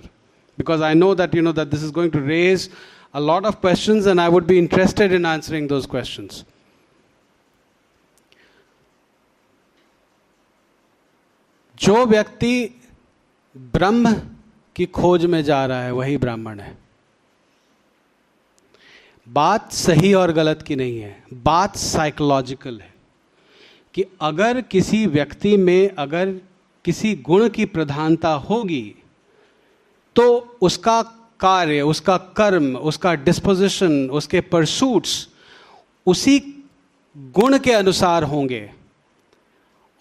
S1: because I know that you know that this is going to raise a lot of question and I would be interested in answering those questions. जो व्यक्ति ब्रह्म की खोज में जा रहा है, वही ब्राह्मण है। बात सही और गलत की नहीं है, बात साइकोलॉजिकल है कि अगर किसी व्यक्ति में अगर किसी गुण की प्रधानता होगी तो उसका कार्य, उसका कर्म, उसका डिस्पोजिशन उसके परसूट्स उसी गुण के अनुसार होंगे।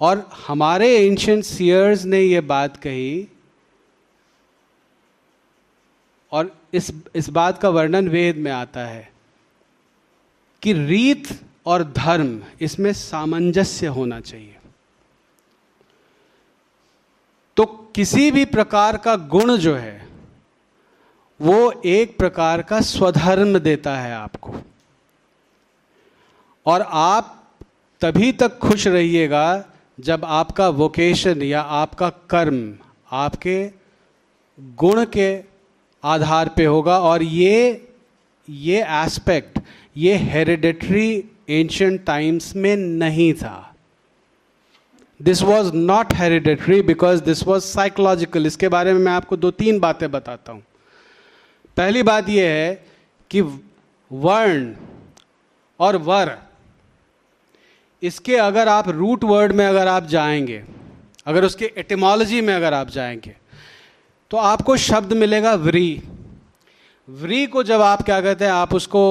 S1: और हमारे एंशियंट सियर्स ने यह बात कही और इस इस बात का वर्णन वेद में आता है कि रीत और धर्म इसमें सामंजस्य होना चाहिए। तो किसी भी प्रकार का गुण जो है, वो एक प्रकार का स्वधर्म देता है आपको। और आप तभी तक खुश रहिएगा जब आपका वोकेशन या आपका कर्म आपके गुण के आधार पे होगा और ये ये एस्पेक्ट ये हेरिडेटरी एंशंट टाइम्स में नहीं था। This was not hereditary because this was psychological इसके बारे में मैं आपको दो तीन बातें बताता हूँ। पहली बात यह है कि वर्ण और वर इसके अगर आप रूट वर्ड में अगर आप जाएँगे, अगर उसके एटिमोलॉजी में अगर आप जाएँगे तो आपको शब्द मिलेगा व्री व्री को जब आप क्या कहते हैं, आप उसको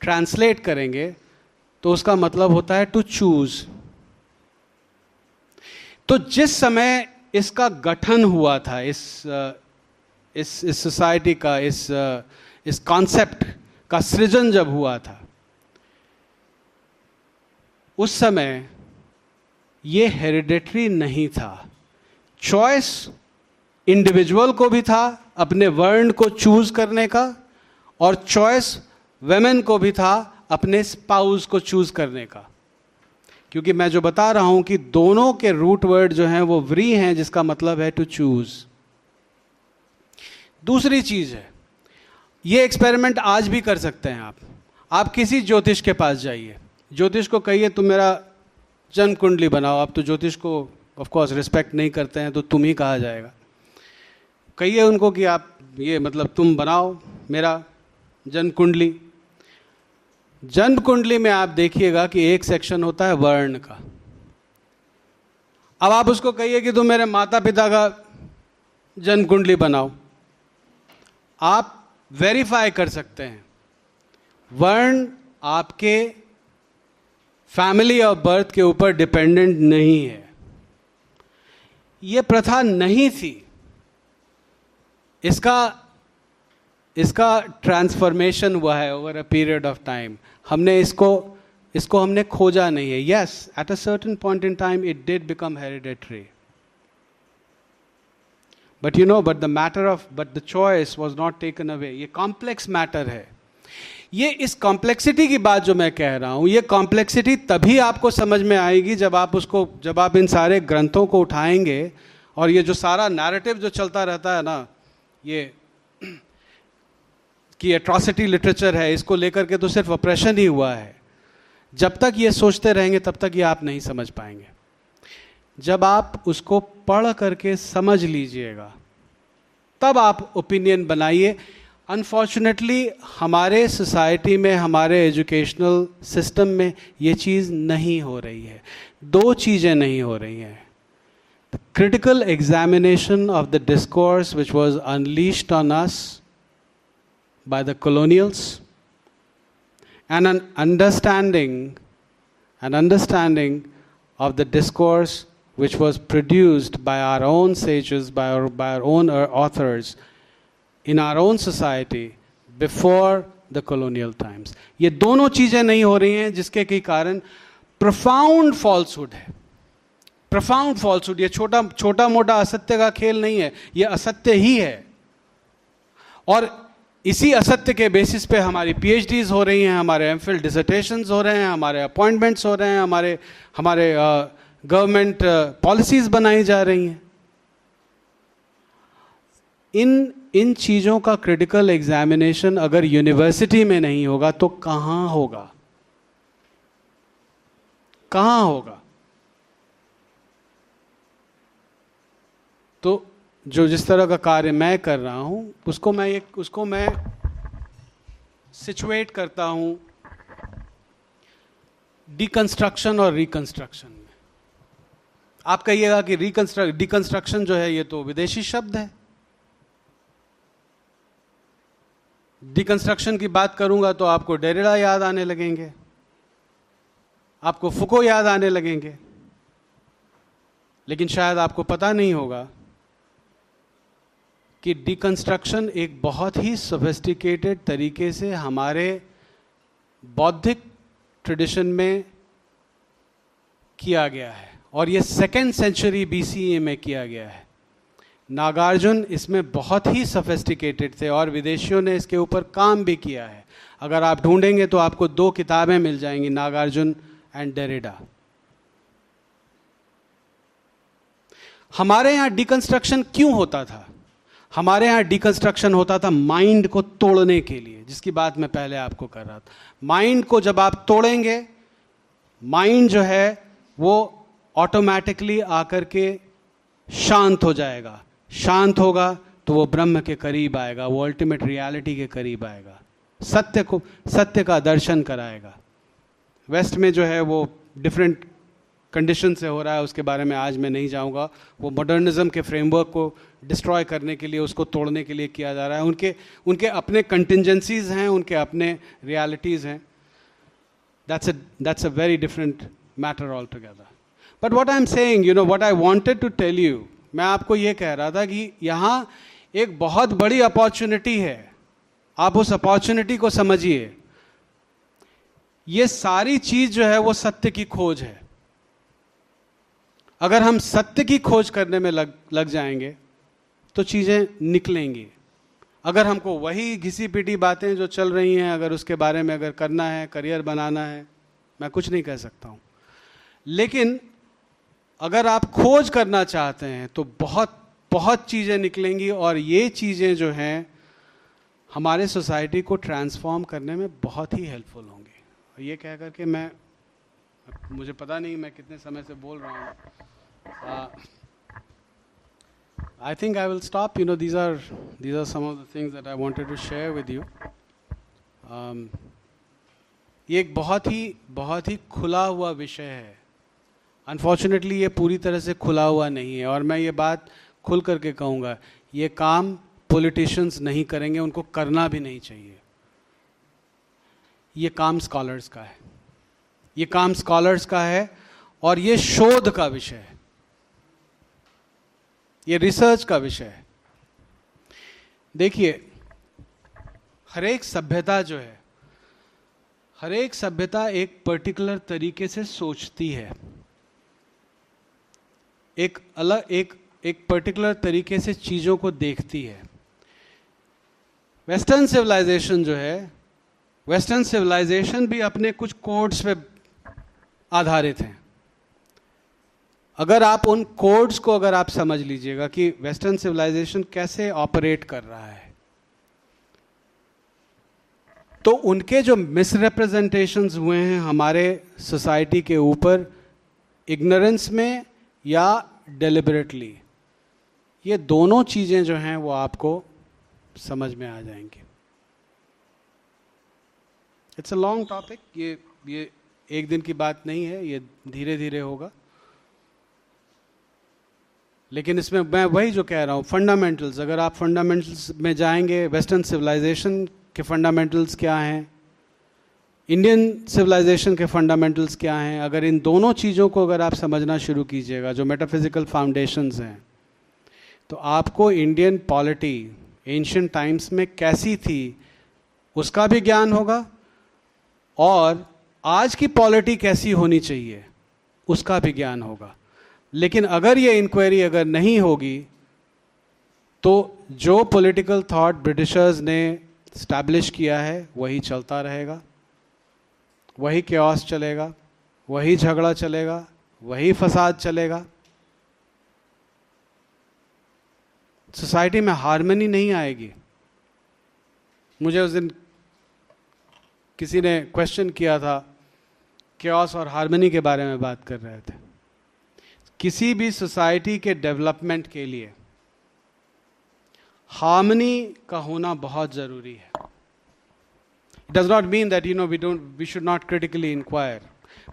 S1: ट्रांसलेट करेंगे तो उसका मतलब होता है टू चूज़ तो जिस समय इसका गठन हुआ था, इस इस इस सोसाइटी का, इस इस कॉन्सेप्ट का सृजन जब हुआ था उस समय ये हेरिडेटरी नहीं था। चॉइस इंडिविजुअल को भी था, अपने वर्ण को चूज़ करने का, और चॉइस वेमेन को भी था, अपने स्पाउस को चूज़ करने का। क्योंकि मैं जो बता रहा हूँ कि दोनों के रूट वर्ड जो हैं वो व्री हैं, जिसका मतलब है टू चूज़ दूसरी चीज़ है, ये एक्सपेरिमेंट आज भी कर सकते हैं आप। आप किसी ज्योतिष के पास जाइए। ज्योतिष को कहिए, तुम मेरा जन्म कुंडली बनाओ। आप तो ज्योतिष को ऑफ़ कोर्स रिस्पेक्ट नहीं करते हैं तो तुम ही कहा जाएगा। कहिए उनको कि आप ये मतलब तुम बनाओ मेरा जन्म कुंडली जन्म कुंडली में आप देखिएगा कि एक सेक्शन होता है वर्ण का। अब आप उसको कहिए कि तुम मेरे माता पिता का जन्म कुंडली बनाओ। आप वेरीफाई कर सकते हैं। वर्ण आपके फैमिली ऑफ़ बर्थ के ऊपर डिपेंडेंट नहीं है। यह प्रथा नहीं थी। इसका इसका ट्रांसफॉर्मेशन हुआ है over a period of time हमने इसको इसको हमने खोजा नहीं है। Yes at a certain point in time it did become hereditary but you know but the matter of but the choice was not taken away ये कॉम्प्लेक्स मैटर है। ये इस कॉम्प्लेक्सिटी की बात जो मैं कह रहा हूँ, ये कॉम्प्लेक्सिटी तभी आपको समझ में आएगी जब आप उसको, जब आप इन सारे ग्रंथों को उठाएँगे और ये जो सारा नैरेटिव जो चलता रहता है ना, ये कि एट्रॉसिटी लिटरेचर है, इसको लेकर के तो सिर्फ़ ऑपरेशन ही हुआ है। जब तक ये सोचते रहेंगे, तब तक ये आप नहीं समझ पाएँगे। जब आप उसको पढ़ करके समझ लीजिएगा, तब आप ओपिनियन बनाइए। अनफॉर्चुनेटली हमारे सोसाइटी में, हमारे एजुकेशनल सिस्टम में ये चीज़ नहीं हो रही है। दो चीज़ें नहीं हो रही हैं। Critical examination of the discourse which was unleashed on us by the colonials and an understanding an understanding of the discourse which was produced by our own sages by by own authors in our own society before the colonial times. ये दोनों चीज़ें नहीं हो रही हैं जिसके के कारण प्रफाउंड फॉल्सहुड है। प्रफाउंड फॉल्सहुड ये छोटा छोटा मोटा असत्य का खेल नहीं है, ये असत्य ही है। और इसी असत्य के बेसिस पे हमारी पीएचडीज हो रही हैं, हमारे एम फिल डिसर्टेशन हो रहे हैं, हमारे अपॉइंटमेंट्स हो रहे हैं, हमारे हमारे गवर्नमेंट पॉलिसीज़ बनाई जा रही हैं। इन इन चीज़ों का क्रिटिकल एग्जामिनेशन अगर यूनिवर्सिटी में नहीं होगा तो कहाँ होगा? कहाँ होगा? तो जो जिस तरह का कार्य मैं कर रहा हूँ, उसको मैं एक, उसको मैं सिचुएट करता हूँ डिकंस्ट्रक्शन और रिकंस्ट्रक्शन में। आप कहिएगा कि रिकंस्ट्रक्ट डिकंस्ट्रक्शन जो है, ये तो विदेशी शब्द है। डिकंस्ट्रक्शन की बात करूँगा तो आपको डेरेडा याद आने लगेंगे। आपको फुको याद आने लगेंगे। लेकिन शायद आपको पता नहीं होगा कि डिकंस्ट्रक्शन एक बहुत ही सोफेस्टिकेटेड तरीके से हमारे बौद्धिक ट्रेडिशन में किया गया है। और ये सेकेंड सेंचुरी बीसीए में किया गया है। नागार्जुन इसमें बहुत ही सफेस्टिकेटेड थे और विदेशियों ने इसके ऊपर काम भी किया है। अगर आप ढूंढेंगे तो आपको दो किताबें मिल जाएँगी, नागार्जुन एंड डेरेडा। हमारे यहाँ डिकंस्ट्रक्शन क्यों होता था? हमारे यहाँ डिकंस्ट्रक्शन होता था माइंड को तोड़ने के लिए, जिसकी बात मैं पहले आपको कर रहा था। माइंड को जब आप तोड़ेंगे माइंड जो है वो ऑटोमेटिकली आकर के शांत हो जाएगा। शांत होगा तो वो ब्रह्म के करीब आएगा, वो अल्टीमेट रियलिटी के करीब आएगा। सत्य को, सत्य का दर्शन कराएगा। वेस्ट में जो है वो डिफरेंट कंडीशन से हो रहा है, उसके बारे में आज मैं नहीं जाऊँगा। वो मॉडर्निज्म के फ्रेमवर्क को डिस्ट्रॉय करने के लिए, उसको तोड़ने के लिए किया जा रहा है। उनके उनके अपने कंटिजेंसीज हैं, उनके अपने रियलिटीज़ हैं। That's a that's a very different matter altogether but what I am saying you know what I wanted to tell you मैं आपको ये कह रहा था कि यहाँ एक बहुत बड़ी अपॉर्चुनिटी है। आप उस अपॉर्चुनिटी को समझिए। ये सारी चीज़ जो है वो सत्य की खोज है। अगर हम सत्य की खोज करने में लग लग जाएँगे तो चीज़ें निकलेंगी। अगर हमको वही घिसी पिटी बातें जो चल रही हैं, अगर उसके बारे में अगर करना है, करियर बनाना है, मैं कुछ नहीं कह सकता हूँ। लेकिन अगर आप खोज करना चाहते हैं तो बहुत बहुत चीज़ें निकलेंगी और ये चीज़ें जो हैं, हमारे सोसाइटी को ट्रांसफॉर्म करने में बहुत ही हेल्पफुल होंगी। और ये कह करके मैं, मुझे पता नहीं मैं कितने समय से बोल रहा हूँ। I think I will stop you know these are these are some the things that I wanted to share with you ये एक बहुत ही बहुत ही खुला हुआ विषय है। अनफॉर्चुनेटली ये पूरी तरह से खुला हुआ नहीं है और मैं ये बात खुल करके कहूँगा, ये काम पॉलिटिशियंस नहीं करेंगे, उनको करना भी नहीं चाहिए। ये काम स्कॉलर्स का है। ये काम स्कॉलर्स का है और ये शोध का विषय है। ये रिसर्च का विषय है। देखिए, हर एक सभ्यता जो है, हर एक सभ्यता एक पर्टिकुलर तरीके से सोचती है। एक अलग एक एक पर्टिकुलर तरीके से चीज़ों को देखती है। वेस्टर्न सिविलाइजेशन जो है वेस्टर्न सिविलाइजेशन भी अपने कुछ कोड्स पे आधारित हैं। अगर आप उन कोड्स को अगर आप समझ लीजिएगा कि वेस्टर्न सिविलाइजेशन कैसे ऑपरेट कर रहा है तो उनके जो मिसरिप्रेजेंटेशंस हुए हैं हमारे सोसाइटी के ऊपर इग्नोरेंस में या डेलिबरेटली ये दोनों चीज़ें जो हैं, वो आपको समझ में आ जाएँगी। इट्स अ लॉन्ग टॉपिक ये ये एक दिन की बात नहीं है, ये धीरे धीरे होगा। लेकिन इसमें मैं वही जो कह रहा हूँ फंडामेंटल्स अगर आप फंडामेंटल्स में जाएँगे वेस्टर्न सिविलाइजेशन के फंडामेंटल्स क्या हैं? इंडियन सिविलाइजेशन के फंडामेंटल्स क्या हैं? अगर इन दोनों चीज़ों को अगर आप समझना शुरू कीजिएगा, जो मेटाफिजिकल फाउंडेशंस हैं तो आपको इंडियन पॉलिटी एंशियंट टाइम्स में कैसी थी, उसका भी ज्ञान होगा और आज की पॉलिटी कैसी होनी चाहिए, उसका भी ज्ञान होगा। लेकिन अगर ये इंक्वायरी अगर नहीं होगी तो जो पॉलिटिकल थॉट ब्रिटिशर्स ने स्टैब्लिश किया है, वही चलता रहेगा। वही क्योस चलेगा, वही झगड़ा चलेगा, वही फसाद चलेगा। सोसाइटी में हारमनी नहीं आएगी। मुझे उस दिन किसी ने क्वेश्चन किया था क्योस और हारमनी के बारे में बात कर रहे थे। किसी भी सोसाइटी के डेवलपमेंट के लिए हार्मनी का होना बहुत ज़रूरी है। It does not mean that you know we don't we should not critically inquire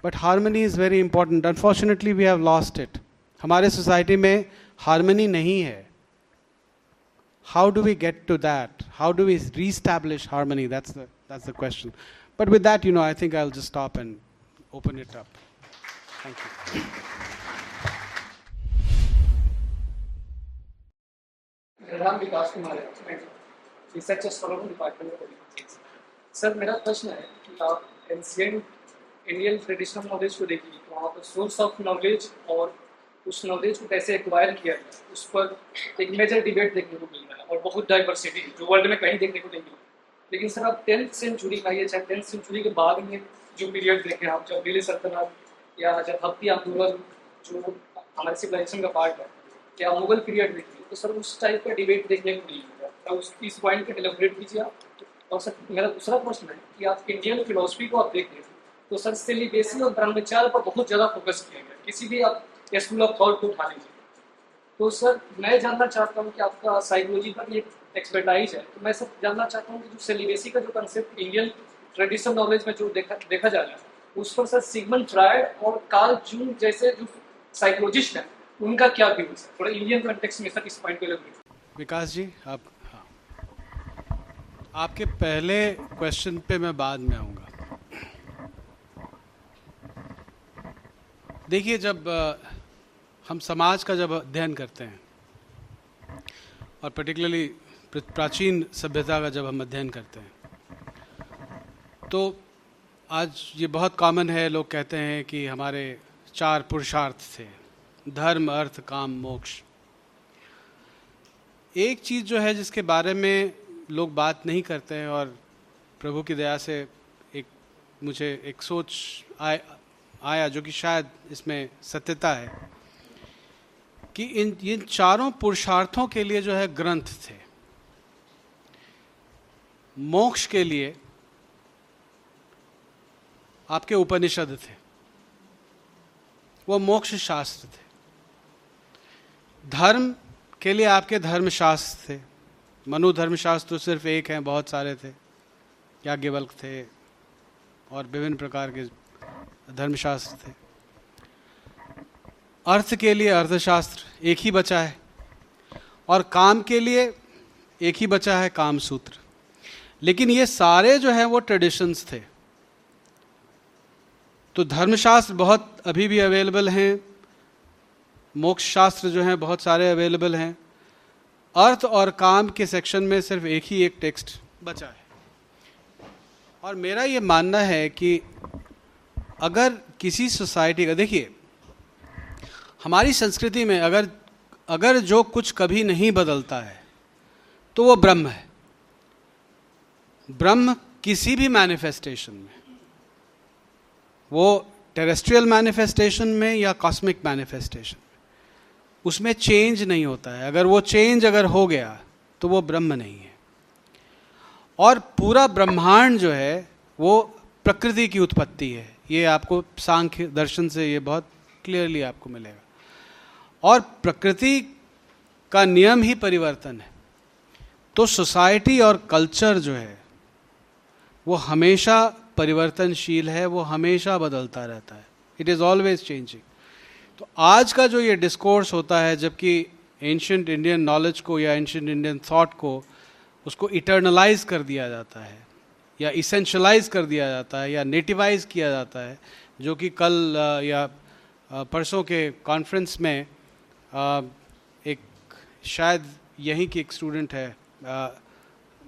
S1: but harmony is very important unfortunately we have lost it हमारे सोसाइटी में हार्मनी नहीं है how do we get to that? How do we reestablish harmony? That's the, that's the question. But with that, you know, I think I'll just stop and open it up. Thank you.
S2: Vikas Kumar department sir, मेरा प्रश्न है कि आप ancient Indian traditional knowledge को देखिए तो वहाँ पर सोर्स ऑफ़ नॉलेज और उस नॉलेज को कैसे एक्वायर किया जाए उस पर एक मेजर डिबेट देखने को मिल रहा है और बहुत डाइवर्सिटी जो वर्ल्ड में कहीं देखने को नहीं मिली लेकिन सर, आप टेंथ सेंचुरी का ये चाहे टेंथ सेंचुरी के बाद में जो पीरियड देखें आप जब दिल्ली सल्तनत या जब हफ्ती मुगल जो हमारे सिविलाइजेशन का पार्ट है क्या मुगल पीरियड देखिए तो सर उस टाइप का डिबेट देखने को नहीं मिला तो उस, इस पॉइंट पर डिलेबरेट कीजिए आप। और सर, मेरा दूसरा प्रश्न है कि आप इंडियन फिलोसफी को आप देखें तो सर सिलिबेसी और ब्रह्मचार पर बहुत ज़्यादा फोकस किया गया। किसी भी आप स्कूल ऑफ़ थॉट को उठा लीजिए। तो सर, मैं जानना चाहता हूँ कि आपका साइकोलॉजी पर ये एक्सपर्टाइज है तो मैं सर जानना चाहता हूँ कि जो सेलिबेसी का जो कंसेप्ट इंडियन ट्रेडिशनल नॉलेज में जो देखा देखा जा रहा है, उस पर सर सिगमन फ्रायड और कार्ल जून जैसे जो साइकोलॉजिस्ट हैं, उनका क्या व्यू है? थोड़ा इंडियन कॉन्टेक्स्ट में सर इस पॉइंट पे
S1: विकास जी, आप आपके पहले क्वेश्चन पे मैं बाद में आऊँगा। देखिए, जब हम समाज का जब अध्ययन करते हैं, और पर्टिकुलरली प्राचीन सभ्यता का जब हम अध्ययन करते हैं तो आज ये बहुत कॉमन है, लोग कहते हैं कि हमारे चार पुरुषार्थ थे, धर्म, अर्थ, काम, मोक्ष। एक चीज़ जो है जिसके बारे में लोग बात नहीं करते हैं और प्रभु की दया से एक, मुझे एक सोच आए आया जो कि शायद इसमें सत्यता है कि इन इन चारों पुरुषार्थों के लिए जो है ग्रंथ थे। मोक्ष के लिए आपके उपनिषद थे। वो मोक्ष शास्त्र थे। धर्म के लिए आपके धर्मशास्त्र थे। मनु धर्मशास्त्र तो सिर्फ़ एक हैं, बहुत सारे थे। याज्ञवल्क थे और विभिन्न प्रकार के धर्मशास्त्र थे। अर्थ के लिए अर्थशास्त्र एक ही बचा है और काम के लिए एक ही बचा है काम सूत्र लेकिन ये सारे जो हैं, वो ट्रेडिशंस थे। तो धर्मशास्त्र बहुत अभी भी अवेलेबल हैं। मोक्ष शास्त्र जो हैं, बहुत सारे अवेलेबल हैं। अर्थ और काम के सेक्शन में सिर्फ़ एक ही एक टेक्स्ट बचा है। और मेरा ये मानना है कि अगर किसी सोसाइटी का, देखिए, हमारी संस्कृति में अगर अगर जो कुछ कभी नहीं बदलता है तो वो ब्रह्म है। ब्रह्म किसी भी मैनिफेस्टेशन में, वो टेरेस्ट्रियल मैनिफेस्टेशन में या कॉस्मिक मैनिफेस्टेशन उसमें चेंज नहीं होता है। अगर वो चेंज अगर हो गया तो वो ब्रह्म नहीं है। और पूरा ब्रह्मांड जो है, वो प्रकृति की उत्पत्ति है। ये आपको सांख्य दर्शन से ये बहुत क्लियरली आपको मिलेगा। और प्रकृति का नियम ही परिवर्तन है। तो सोसाइटी और कल्चर जो है, वो हमेशा परिवर्तनशील है, वो हमेशा बदलता रहता है। इट इज़ ऑलवेज चेंजिंग तो आज का जो ये डिस्कोर्स होता है, जबकि एंशंट इंडियन नॉलेज को या एंशंट इंडियन थॉट को, उसको इटर्नलाइज कर दिया जाता है, या इसेंशलाइज कर दिया जाता है, या नेटिवाइज किया जाता है, जो कि कल या परसों के कॉन्फ्रेंस में एक, शायद यहीं की एक स्टूडेंट है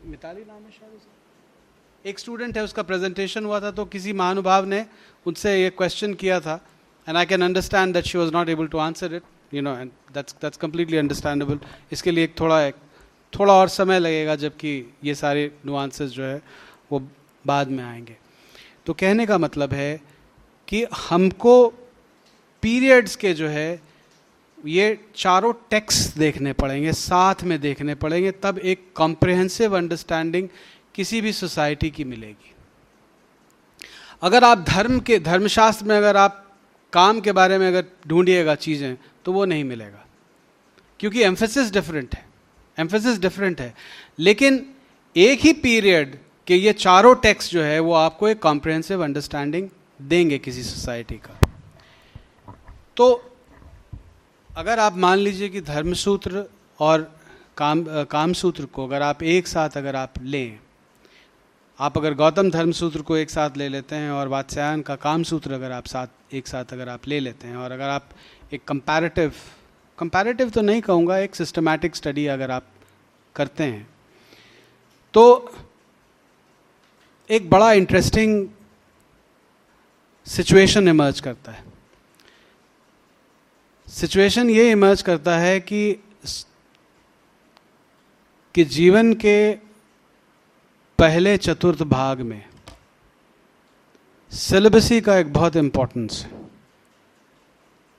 S1: मिताली नाम है शायद एक स्टूडेंट है, उसका प्रेजेंटेशन हुआ था तो किसी महानुभाव ने उनसे ये क्वेश्चन किया था and I can understand that she was not able to answer it you know and that's that's completely understandable इसके लिए एक थोड़ा एक थोड़ा और समय लगेगा जबकि ये सारे नुआंसेस जो है, वो बाद में आएँगे। तो कहने का मतलब है कि हमको पीरियड्स के जो है, ये चारों टेक्स्ट देखने पड़ेंगे, साथ में देखने पड़ेंगे, तब एक कॉम्प्रिहेंसिव अंडरस्टैंडिंग किसी भी सोसाइटी की मिलेगी। अगर आप धर्म के, धर्मशास्त्र में अगर आप काम के बारे में अगर ढूंढिएगा चीज़ें तो वो नहीं मिलेगा। क्योंकि एम्फेसिस डिफरेंट है। एम्फेसिस डिफरेंट है। लेकिन एक ही पीरियड के ये चारों टेक्स्ट जो है, वो आपको एक कॉम्प्रिहेंसिव अंडरस्टैंडिंग देंगे किसी सोसाइटी का। तो अगर आप मान लीजिए कि धर्मसूत्र और काम कामसूत्र को अगर आप एक साथ अगर आप लें आप अगर गौतम धर्म सूत्र को एक साथ ले लेते हैं और वात्स्यायन का काम सूत्र अगर आप साथ, एक साथ अगर आप ले लेते हैं और अगर आप एक कंपैरेटिव कंपैरेटिव तो नहीं कहूँगा, एक सिस्टमैटिक स्टडी अगर आप करते हैं तो एक बड़ा इंटरेस्टिंग सिचुएशन इमर्ज करता है। सिचुएशन ये इमर्ज करता है कि कि जीवन के पहले चतुर्थ भाग में सिलेबसी का एक बहुत इंपॉर्टेंस है।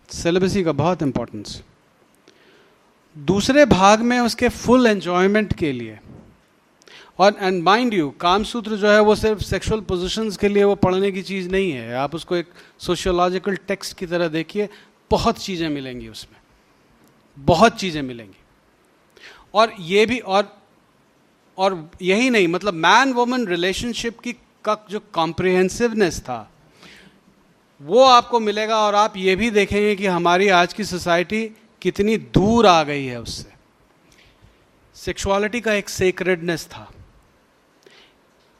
S1: सिलेबसी का बहुत इंपॉर्टेंस दूसरे भाग में उसके फुल एंजॉयमेंट के लिए और एंड माइंड यू काम सूत्र जो है वो सिर्फ़ सेक्सुअल पोजीशंस के लिए वो पढ़ने की चीज़ नहीं है। आप उसको एक सोशियोलॉजिकल टेक्स्ट की तरह देखिए, बहुत चीज़ें मिलेंगी उसमें। बहुत चीज़ें मिलेंगी। और ये भी, और और यही नहीं मतलब मैन वुमन रिलेशनशिप की का जो कॉम्प्रिहेंसिवनेस था, वो आपको मिलेगा और आप ये भी देखेंगे कि हमारी आज की सोसाइटी कितनी दूर आ गई है उससे। सेक्सुअलिटी का एक सेक्रेडनेस था।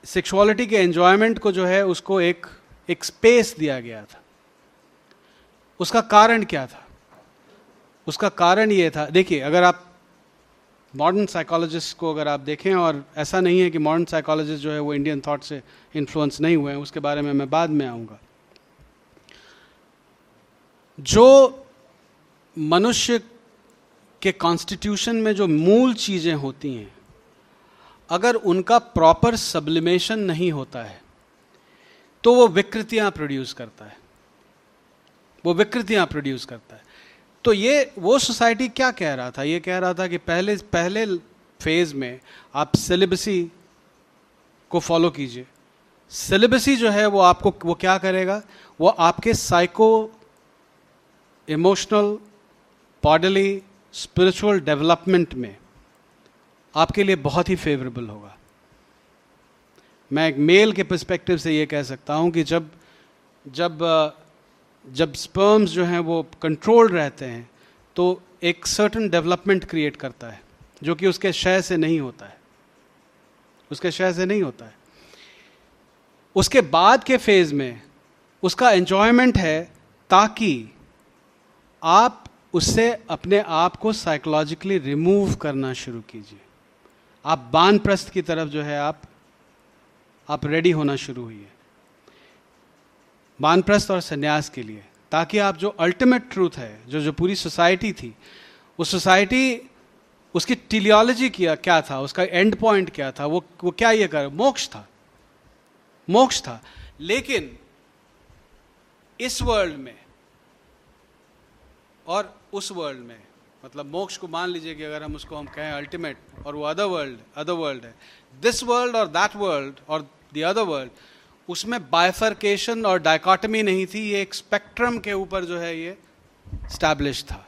S1: सेक्सुअलिटी के एंजॉयमेंट को जो है, उसको एक एक स्पेस दिया गया था। उसका कारण क्या था? उसका कारण ये था, देखिए, अगर आप मॉडर्न साइकोलॉजिस्ट को अगर आप देखें, और ऐसा नहीं है कि मॉडर्न साइकोलॉजिस्ट जो है वो इंडियन थॉट से इन्फ्लुएंस नहीं हुए हैं, उसके बारे में मैं बाद में आऊँगा। जो मनुष्य के कॉन्स्टिट्यूशन में जो मूल चीज़ें होती हैं, अगर उनका प्रॉपर सब्लिमेशन नहीं होता है तो वो विकृतियाँ प्रोड्यूस करता है। वो विकृतियाँ प्रोड्यूस करता है। तो ये, वो सोसाइटी क्या कह रहा था? ये कह रहा था कि पहले पहले फ़ेज़ में आप सिलेबसी को फॉलो कीजिए। सिलेबसी जो है, वो आपको, वो क्या करेगा? वो आपके psycho emotional bodily spiritual development में आपके लिए बहुत ही फेवरेबल होगा। मैं एक मेल के पर्सपेक्टिव से ये कह सकता हूँ कि जब जब जब स्पर्म्स जो हैं वो कंट्रोल रहते हैं तो एक सर्टन डेवलपमेंट क्रिएट करता है, जो कि उसके शय से नहीं होता है। उसके शय से नहीं होता है। उसके बाद के फ़ेज़ में उसका एंजॉयमेंट है ताकि आप उससे अपने आप को साइकोलॉजिकली रिमूव करना शुरू कीजिए। आप बानप्रस्थ की तरफ़ जो है आप आप रेडी होना शुरू हुई बानप्रस्थ और संन्यास के लिए, ताकि आप जो अल्टीमेट ट्रूथ है, जो जो पूरी सोसाइटी थी, उस सोसाइटी उसकी टिलियोलॉजी किया, क्या था, उसका एंड पॉइंट क्या था, वो वो क्या ये कर, मोक्ष था। मोक्ष था। लेकिन, इस वर्ल्ड में, और उस वर्ल्ड में मतलब मोक्ष को मान लीजिए कि अगर हम उसको हम कहें अल्टीमेट और वो अदर वर्ल्ड अदर वर्ल्ड है। दिस वर्ल्ड और दैट वर्ल्ड और द अदर वर्ल्ड उसमें बायफर्केशन और डायकॉटमी नहीं थी, ये एक स्पेक्ट्रम के ऊपर जो है ये स्टैब्लिश था।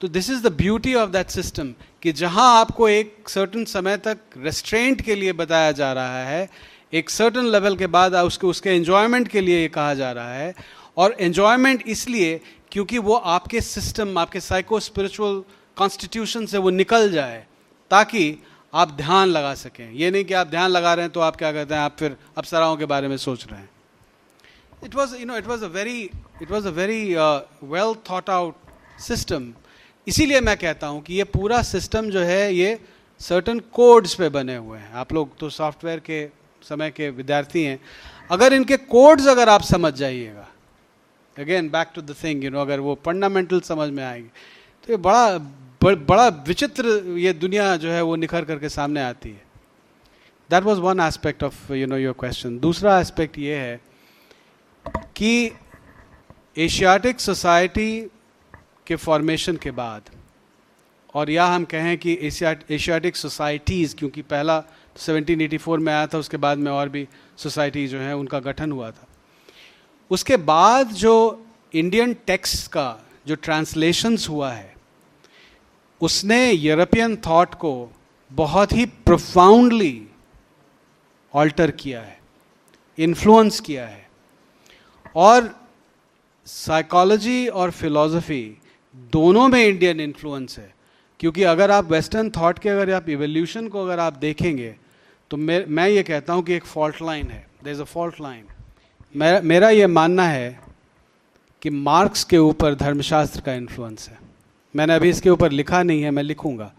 S1: तो this is the beauty of that system कि जहाँ आपको एक सर्टन समय तक रेस्ट्रेंट के लिए बताया जा रहा है, एक सर्टन लेवल के बाद उसके उसके एंजॉयमेंट के लिए ये कहा जा रहा है, और एंजॉयमेंट इसलिए क्योंकि वो आपके सिस्टम आपके साइको स्पिरिचुअल कॉन्स्टिट्यूशन से वो निकल जाए, ताकि आप ध्यान लगा सकें। ये नहीं कि आप ध्यान लगा रहे हैं तो आप क्या कहते हैं? आप फिर अप्सराओं के बारे में सोच रहे हैं। It was you know it was a very it was a very well thought out system इसीलिए मैं कहता हूँ कि ये पूरा सिस्टम जो है, ये सर्टन कोड्स पे बने हुए हैं। आप लोग तो सॉफ्टवेयर के समय के विद्यार्थी हैं। अगर इनके कोड्स अगर आप समझ जाइएगा again back to the thing you know अगर वो फंडामेंटल समझ में आएगी तो ये बड़ा बड़ा विचित्र ये दुनिया जो है वो निखर करके सामने आती है। That was one aspect of you know your question दूसरा एस्पेक्ट ये है कि एशियाटिक सोसाइटी के फॉर्मेशन के बाद, और या हम कहें कि एशियाटिक सोसाइटीज़ क्योंकि पहला 1784 में आया था, उसके बाद में और भी सोसाइटी जो है, उनका गठन हुआ था। उसके बाद जो इंडियन टेक्स्ट का जो ट्रांसलेशंस हुआ है उसने यूरोपियन थॉट को बहुत ही प्रोफाउंडली ऑल्टर किया है इन्फ्लुएंस किया है। और साइकोलॉजी और फिलॉसफी दोनों में इंडियन इन्फ्लुएंस है। क्योंकि अगर आप वेस्टर्न थॉट के, अगर आप इवोल्यूशन को अगर आप देखेंगे तो मैं मैं ये कहता हूँ कि एक फॉल्ट लाइन है। There is a fault line मेरा मेरा ये मानना है कि मार्क्स के ऊपर धर्मशास्त्र का इन्फ्लुएंस है। मैंने अभी इसके ऊपर लिखा नहीं है, मैं लिखूँगा।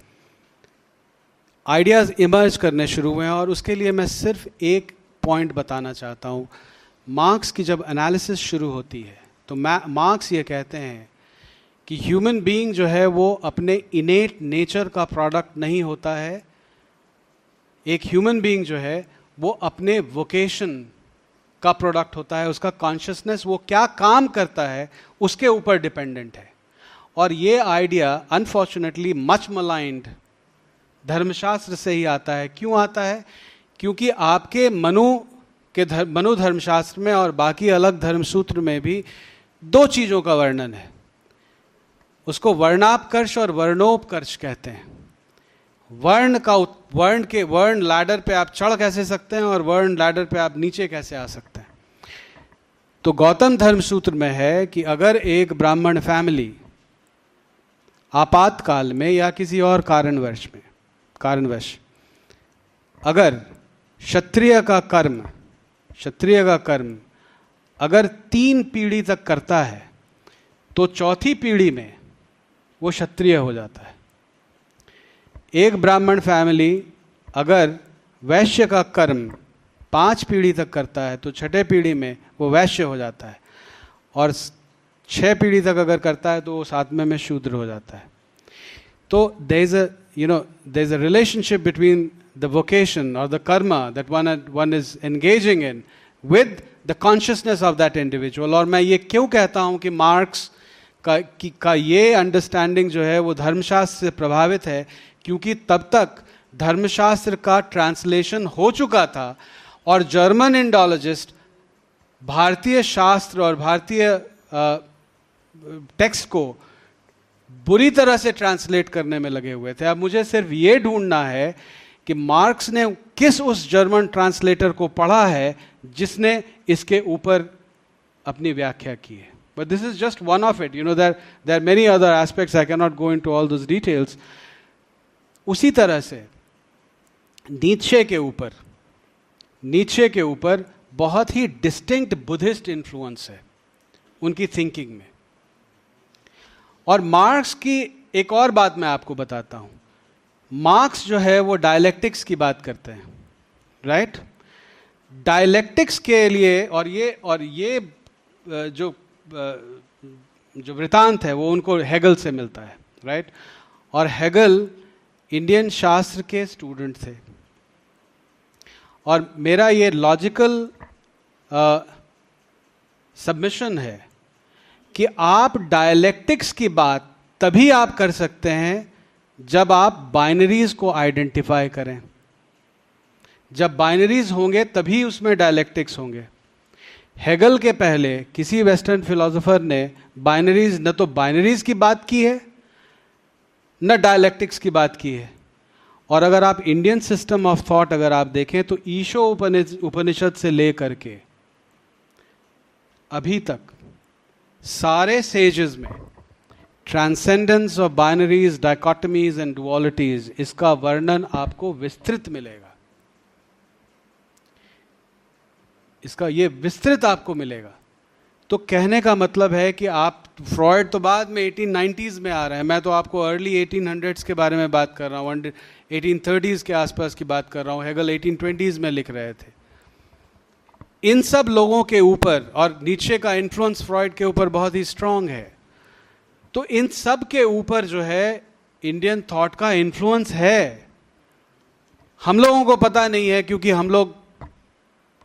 S1: आइडियाज़ इमर्ज करने शुरू हुए हैं और उसके लिए मैं सिर्फ़ एक पॉइंट बताना चाहता हूँ। मार्क्स की जब एनालिसिस शुरू होती है तो मार्क्स ये कहते हैं कि ह्यूमन बीइंग जो है वो अपने इनेट नेचर का प्रोडक्ट नहीं होता है। एक ह्यूमन बीइंग जो है वो अपने वोकेशन का प्रोडक्ट होता है, उसका कॉन्शियसनेस, वो क्या काम करता है, उसके ऊपर डिपेंडेंट है। और ये आइडिया अनफॉर्चुनेटली मच मलाइंड धर्मशास्त्र से ही आता है। क्यों आता है? क्योंकि आपके मनु के धर्म मनु धर्मशास्त्र में और बाकी अलग धर्मसूत्र में भी दो चीज़ों का वर्णन है। उसको वर्णापकर्ष और वर्णोपकर्ष कहते हैं। वर्ण का वर्ण के, वर्ण लैडर पे आप चढ़ कैसे सकते हैं और वर्ण लैडर पे आप नीचे कैसे आ सकते हैं? तो गौतम धर्म सूत्र में है कि अगर एक ब्राह्मण फैमिली आपातकाल में या किसी और कारणवश में, कारणवश। अगर क्षत्रिय का कर्म, क्षत्रिय का कर्म अगर तीन पीढ़ी तक करता है तो चौथी पीढ़ी में वो क्षत्रिय हो जाता है। एक ब्राह्मण फैमिली अगर वैश्य का कर्म पाँच पीढ़ी तक करता है तो छठे पीढ़ी में वो वैश्य हो जाता है। और छह पीढ़ी तक अगर करता है तो वो सातवें में शूद्र हो जाता है। तो there is a no there is a relationship between the vocation और the karma that one one is engaging in with the consciousness of that individual और मैं ये क्यों कहता हूँ कि मार्क्स का की, का ये अंडरस्टैंडिंग जो है वो धर्मशास्त्र से प्रभावित है क्योंकि तब तक धर्मशास्त्र का ट्रांसलेशन हो चुका था और जर्मन इंडोलॉजिस्ट भारतीय शास्त्र और भारतीय टेक्स्ट को बुरी तरह से ट्रांसलेट करने में लगे हुए थे। अब मुझे सिर्फ़ ये ढूंढना है कि मार्क्स ने किस उस जर्मन ट्रांसलेटर को पढ़ा है जिसने इसके ऊपर अपनी व्याख्या की है। But this is just one of it you know there there many other aspects I can not go into all this details उसी तरह से नीचे के ऊपर नीचे के ऊपर बहुत ही डिस्टिंक्ट बुद्धिस्ट इन्फ्लुएंस है उनकी थिंकिंग में। और मार्क्स की एक और बात मैं आपको बताता हूँ। मार्क्स जो है वो डायलेक्टिक्स की बात करते हैं राइट डायलेक्टिक्स के लिए और ये और ये जो जो वृतांत है, वो उनको हेगल से मिलता है राइट और हेगल इंडियन शास्त्र के स्टूडेंट थे। और मेरा ये लॉजिकल सबमिशन है कि आप डायलेक्टिक्स की बात तभी आप कर सकते हैं जब आप बाइनरीज को आइडेंटिफाई करें। जब बाइनरीज होंगे तभी उसमें डायलेक्टिक्स होंगे। हेगल के पहले किसी वेस्टर्न फिलोसोफर ने बाइनरीज न तो बाइनरीज की बात की है, न डायलेक्टिक्स की बात की है। और अगर आप इंडियन सिस्टम ऑफ़ थॉट अगर आप देखें तो ईशो उपनिषद से लेकर के अभी तक सारे सेजेस में transcendence of binaries dichotomies and dualities इसका वर्णन आपको विस्तृत मिलेगा। इसका ये विस्तृत आपको मिलेगा। तो कहने का मतलब है कि आप, फ्रॉयड तो बाद में 1890s में आ रहे हैं। मैं तो आपको अर्ली 1800s के बारे में बात कर रहा हूँ। 1830s के आसपास की बात कर रहा हूँ। हेगल 1820s में लिख रहे थे। इन सब लोगों के ऊपर, और नीचे का इन्फ्लुएंस फ्रॉइड के ऊपर बहुत ही स्ट्रांग है। तो इन सब के ऊपर जो है इंडियन थॉट का इन्फ्लुएंस है। हम लोगों को पता नहीं है, क्योंकि हम लोग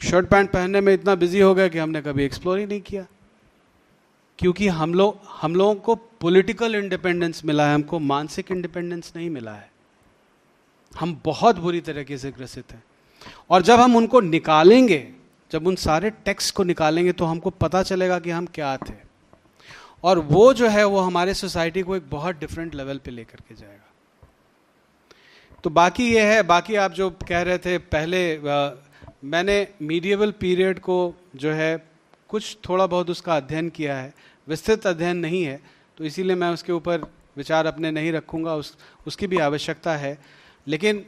S1: शर्ट पैंट पहनने में इतना बिज़ी हो गए कि हमने कभी एक्सप्लोर ही नहीं किया। क्योंकि हम लोग, हम लोगों को पॉलिटिकल इंडिपेंडेंस मिला है, हमको मानसिक इंडिपेंडेंस नहीं मिला है। हम बहुत बुरी तरीके से ग्रसित हैं। और जब हम उनको निकालेंगे जब उन सारे टेक्स्ट को निकालेंगे तो हमको पता चलेगा कि हम क्या थे। और वो जो है वो हमारे सोसाइटी को एक बहुत डिफरेंट लेवल पे लेकर के जाएगा। तो बाकी ये है बाकी आप जो कह रहे थे पहले आ, मैंने मीडिएवल पीरियड को जो है कुछ थोड़ा बहुत उसका अध्ययन किया है विस्तृत अध्ययन नहीं है तो इसीलिए मैं उसके ऊपर विचार अपने नहीं रखूँगा उस उसकी भी आवश्यकता है। लेकिन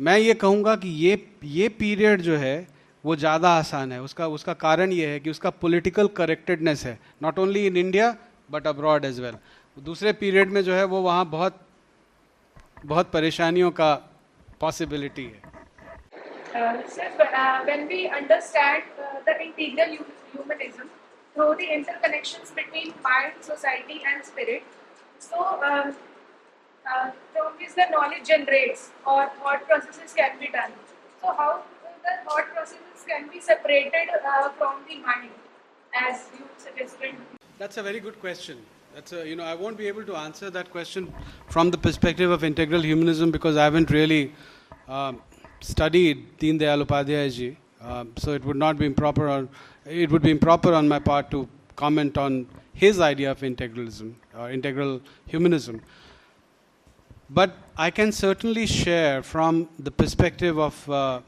S1: मैं ये कहूँगा कि ये ये पीरियड जो है वो ज़्यादा आसान है उसका उसका कारण ये है कि उसका पॉलिटिकल करेक्टेडनेस है not only in India but abroad as well दूसरे पीरियड में जो है वो वहाँ बहुत बहुत परेशानियों का पॉसिबिलिटी है
S3: Uh, uh, uh, through the interconnections between mind, society, and spirit, so um, uh, from which the knowledge generates or thought processes can be done. So, how the thought processes can be separated uh, from the mind, as you suggested?
S1: That's a very good question. That's a, you know, I won't be able to answer that question from the perspective of integral humanism because I haven't really um, studied Deen Dayal Upadhyay ji. Um, so it would not be improper on, it would be improper on my part to comment on his idea of integralism or integral humanism. But I can certainly share from the perspective of uh,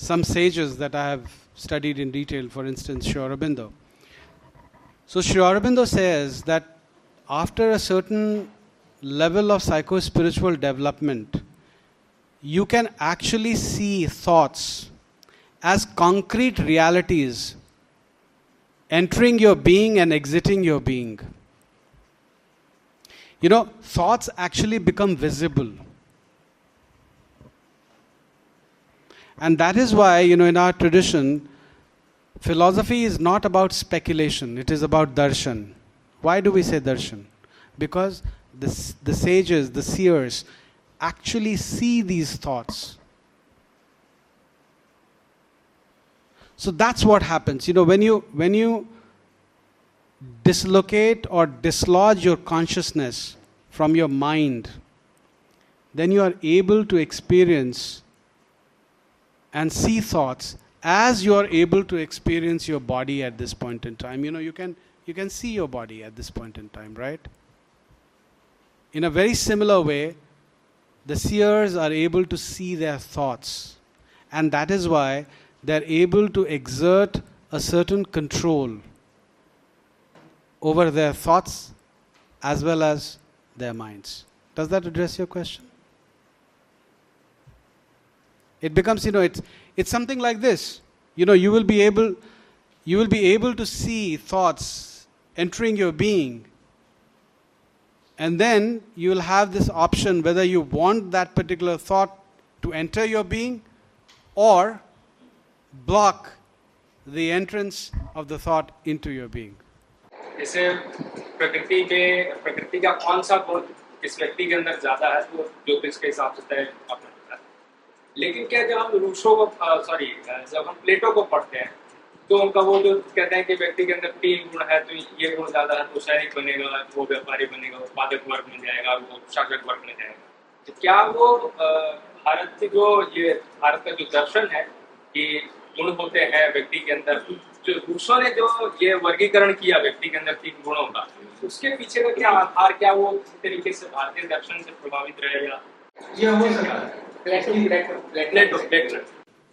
S1: some sages that I have studied in detail, for instance, Sri Aurobindo. So Sri Aurobindo says that after a certain level of psycho-spiritual development, you can actually see thoughts as concrete realities entering your being and exiting your being. You know, thoughts actually become visible. And that is why, you know, in our tradition, philosophy is not about speculation, it is about darshan. Why do we say darshan? Because the, the sages, the seers, actually see these thoughts. So that's what happens. You know, when you when you dislocate or dislodge your consciousness from your mind, then you are able to experience and see thoughts as you are able to experience your body at this point in time. You know, you can you can see your body at this point in time, right? In a very similar way, the seers are able to see their thoughts. And that is why they're able to exert a certain control over their thoughts as well as their minds. Does that address your question? It becomes, you know, it's, it's something like this. You know, you will be able, you will be able to see thoughts entering your being. And then you will have this option whether you want that particular thought to enter your being or block the entrance of the thought into your being.
S4: जैसे प्रकृति के प्रकृति का कौन सा गुण किस व्यक्ति के अंदर ज्यादा है वो ज्योतिष के हिसाब से तय अपना होता है लेकिन क्या जब हम रूसो को सॉरी जब हम प्लेटो को पढ़ते हैं तो उनका वो जो कहते हैं कि व्यक्ति के अंदर तीन गुण है तो ये गुण ज़्यादा है तो सैनिक बनेगा, वो व्यापारी बनेगा, वो पादक वर्ग में जाएगा, वो शासक वर्ग में जाएगा। तो क्या वो भारत की जो, ये भारत का जो दर्शन है कि गुण होते हैं व्यक्ति के अंदर? जो रूसों ने जो ये वर्गीकरण किया व्यक्ति के अंदर तीन गुणों का, उसके पीछे का क्या आधार, क्या वो तरीके से भारतीय दर्शन से प्रभावित रहेगा ये? हो
S1: सकता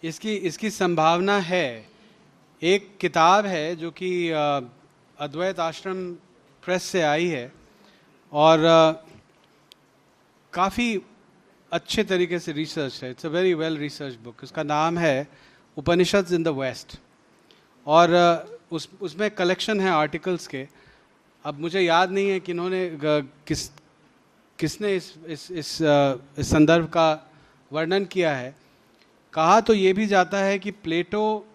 S1: इसकी इसकी संभावना है। एक किताब है जो कि अद्वैत आश्रम प्रेस से आई है और काफ़ी अच्छे तरीके से रिसर्च है। It's a very well research book उसका नाम है उपनिषद इन द वेस्ट। और उस उसमें कलेक्शन है आर्टिकल्स के। अब मुझे याद नहीं है कि इन्होंने किस किसने इस इस इस, इस संदर्भ का वर्णन किया है। कहा तो ये भी जाता है कि प्लेटो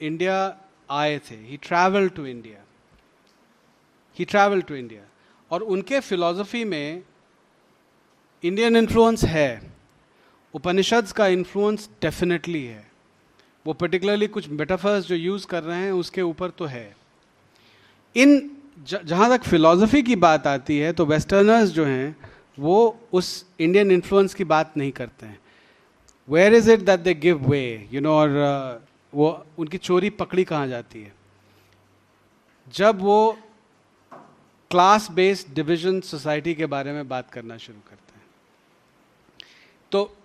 S1: इंडिया आए थे। He travel to India he travel to India और उनके फिलॉसफी में इंडियन इन्फ्लुएंस है। उपनिषद्स का इन्फ्लुएंस डेफिनेटली है। वो पर्टिकुलरली कुछ मेटाफर्स जो यूज़ कर रहे हैं, उसके ऊपर तो है। इन जहाँ तक फिलॉसफी की बात आती है तो वेस्टर्नर्स जो हैं, वो उस इंडियन इन्फ्लुएंस की बात नहीं करते हैं। Where is it that they give way you know और uh, वो उनकी चोरी पकड़ी कहाँ जाती है? जब वो क्लास बेस्ड डिविजन सोसाइटी के बारे में बात करना शुरू करते हैं। तो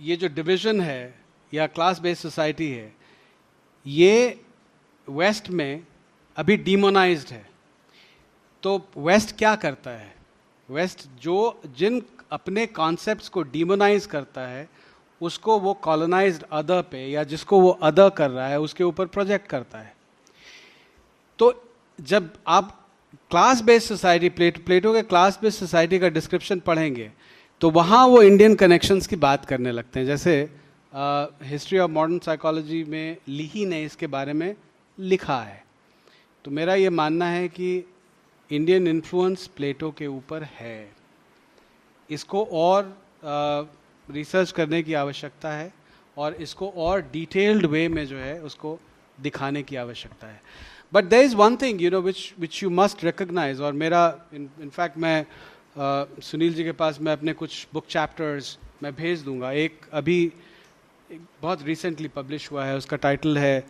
S1: ये जो डिविजन है या क्लास बेस्ड सोसाइटी है ये वेस्ट में अभी डिमोनाइज्ड है। तो वेस्ट क्या करता है? वेस्ट जो जिन अपने कॉन्सेप्ट्स को डिमोनाइज करता है उसको वो कॉलोनाइज्ड अदर पे या जिसको वो अदर कर रहा है, उसके ऊपर प्रोजेक्ट करता है। तो जब आप class based society plate Plato के क्लास बेस्ड सोसाइटी का डिस्क्रिप्शन पढ़ेंगे तो वहाँ वो इंडियन कनेक्शंस की बात करने लगते हैं। जैसे हिस्ट्री ऑफ़ मॉडर्न साइकोलॉजी में लीही ने इसके बारे में लिखा है। तो मेरा ये मानना है कि इंडियन इन्फ्लुएंस प्लेटो के ऊपर है। इसको और रिसर्च करने की आवश्यकता है और इसको और डिटेल्ड वे में जो है उसको दिखाने की आवश्यकता है। But there is one thing you know which which you must recognise और मेरा इनफैक्ट मैं uh, सुनील जी के पास मैं अपने कुछ बुक चैप्टर्स मैं भेज दूँगा। एक अभी एक बहुत रिसेंटली पब्लिश हुआ है उसका टाइटल है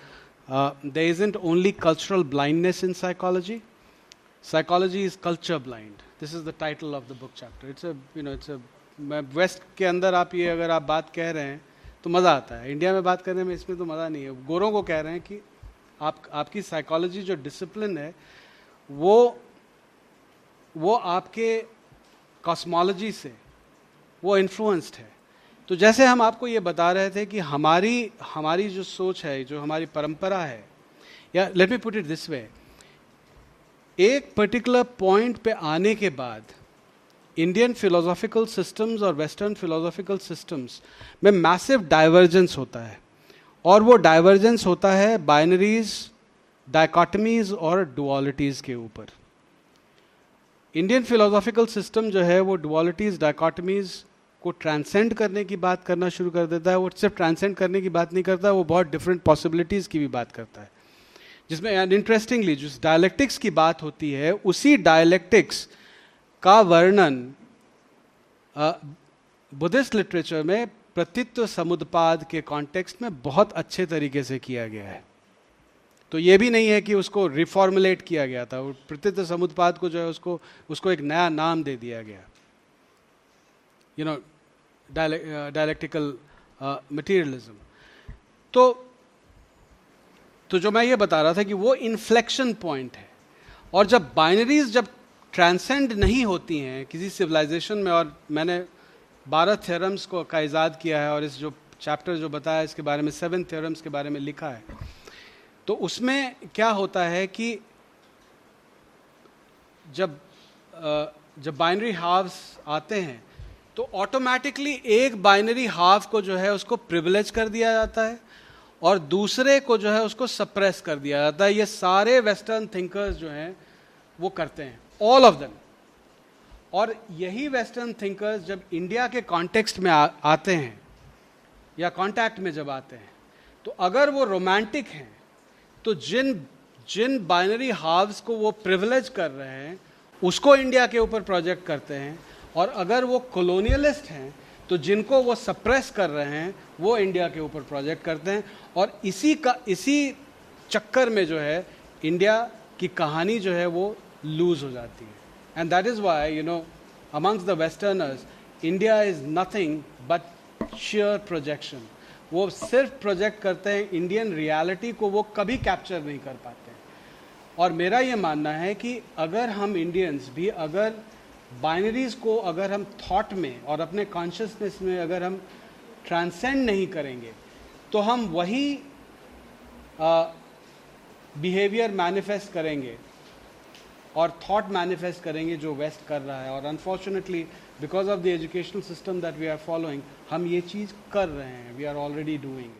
S1: there isn't only cultural blindness in psychology psychology is culture blind this is the title of the book chapter it's a you know it's a west के अंदर आप ये अगर आप बात कह रहे हैं तो मज़ा आता है। इंडिया में बात करने में इसमें तो मज़ा नहीं है। गोरों को कह रहे हैं कि आप, आपकी साइकोलॉजी जो डिसिप्लिन है, वो वो आपके कॉस्मोलॉजी से, वो इन्फ्लुएंस्ड है। तो जैसे हम आपको ये बता रहे थे कि हमारी हमारी जो सोच है, जो हमारी परंपरा है, या let me put it this way एक पर्टिकुलर पॉइंट पे आने के बाद इंडियन फिलोसॉफिकल सिस्टम्स और वेस्टर्न फिलोसॉफिकल सिस्टम्स में मैसिव डाइवर्जेंस होता है। और वो डाइवर्जेंस होता है बाइनरीज डायकॉटमीज और डुअलिटीज के ऊपर। इंडियन फिलोसॉफिकल सिस्टम जो है वो डुअलिटीज डायकॉटमीज को ट्रांसेंड करने की बात करना शुरू कर देता है। वो सिर्फ़ ट्रांसेंड करने की बात नहीं करता, वो बहुत डिफरेंट पॉसिबिलिटीज़ की भी बात करता है। जिसमें इंटरेस्टिंगली जिस डायलेक्टिक्स की बात होती है, उसी डायलेक्टिक्स का वर्णन बुद्धिस्ट लिटरेचर में प्रतित्व समुदपाद के कॉन्टेक्स्ट में बहुत अच्छे तरीके से किया गया है। तो ये भी नहीं है कि उसको रिफॉर्मुलेट किया गया था प्रतित्व समुदपाद को जो है उसको उसको एक नया नाम दे दिया गया। यू नो डायलेक्टिकल मटीरियलिज्म तो तो जो मैं ये बता रहा था कि वो इन्फ्लेक्शन पॉइंट है। और जब बाइनरीज जब ट्रांसेंड नहीं होती हैं किसी सिविलाइजेशन में और मैंने बारह थ्योरम्स को का ईजाद किया है और इस जो चैप्टर जो बताया इसके बारे में सेवन थ्योरम्स के बारे में लिखा है। तो उसमें क्या होता है कि जब जब बाइनरी हाफ्स आते हैं तो ऑटोमेटिकली एक बाइनरी हाफ़ को जो है उसको प्रिविलेज कर दिया जाता है और दूसरे को जो है उसको सप्रेस कर दिया जाता है। ये सारे वेस्टर्न थिंकर्स जो हैं वो करते हैं। ऑल ऑफ़ देम और यही वेस्टर्न थिंकर्स जब इंडिया के कॉन्टेक्स्ट में आ, आते हैं या कांटेक्ट में जब आते हैं तो अगर वो रोमांटिक हैं तो जिन जिन बाइनरी हाव्स को वो प्रिविलेज कर रहे हैं उसको इंडिया के ऊपर प्रोजेक्ट करते हैं। और अगर वो कॉलोनियलिस्ट हैं तो जिनको वो सप्रेस कर रहे हैं वो इंडिया के ऊपर प्रोजेक्ट करते हैं। और इसी का इसी चक्कर में जो है इंडिया की कहानी जो है वो लूज हो जाती है. And that is why you know amongst the westerners India is nothing but sheer projection वो सिर्फ़ प्रोजेक्ट करते हैं इंडियन रियलिटी को वो कभी कैप्चर नहीं कर पाते और मेरा ये मानना है कि अगर हम इंडियंस भी, अगर बाइनरीज को अगर हम थॉट में और अपने कॉन्शियसनेस में अगर हम ट्रांसेंड नहीं करेंगे तो हम वही बिहेवियर मैनिफेस्ट करेंगे. और थॉट मैनिफेस्ट करेंगे जो वेस्ट कर रहा है। और unfortunately because of the educational system that we are following हम ये चीज़ कर रहे हैं। We are already doing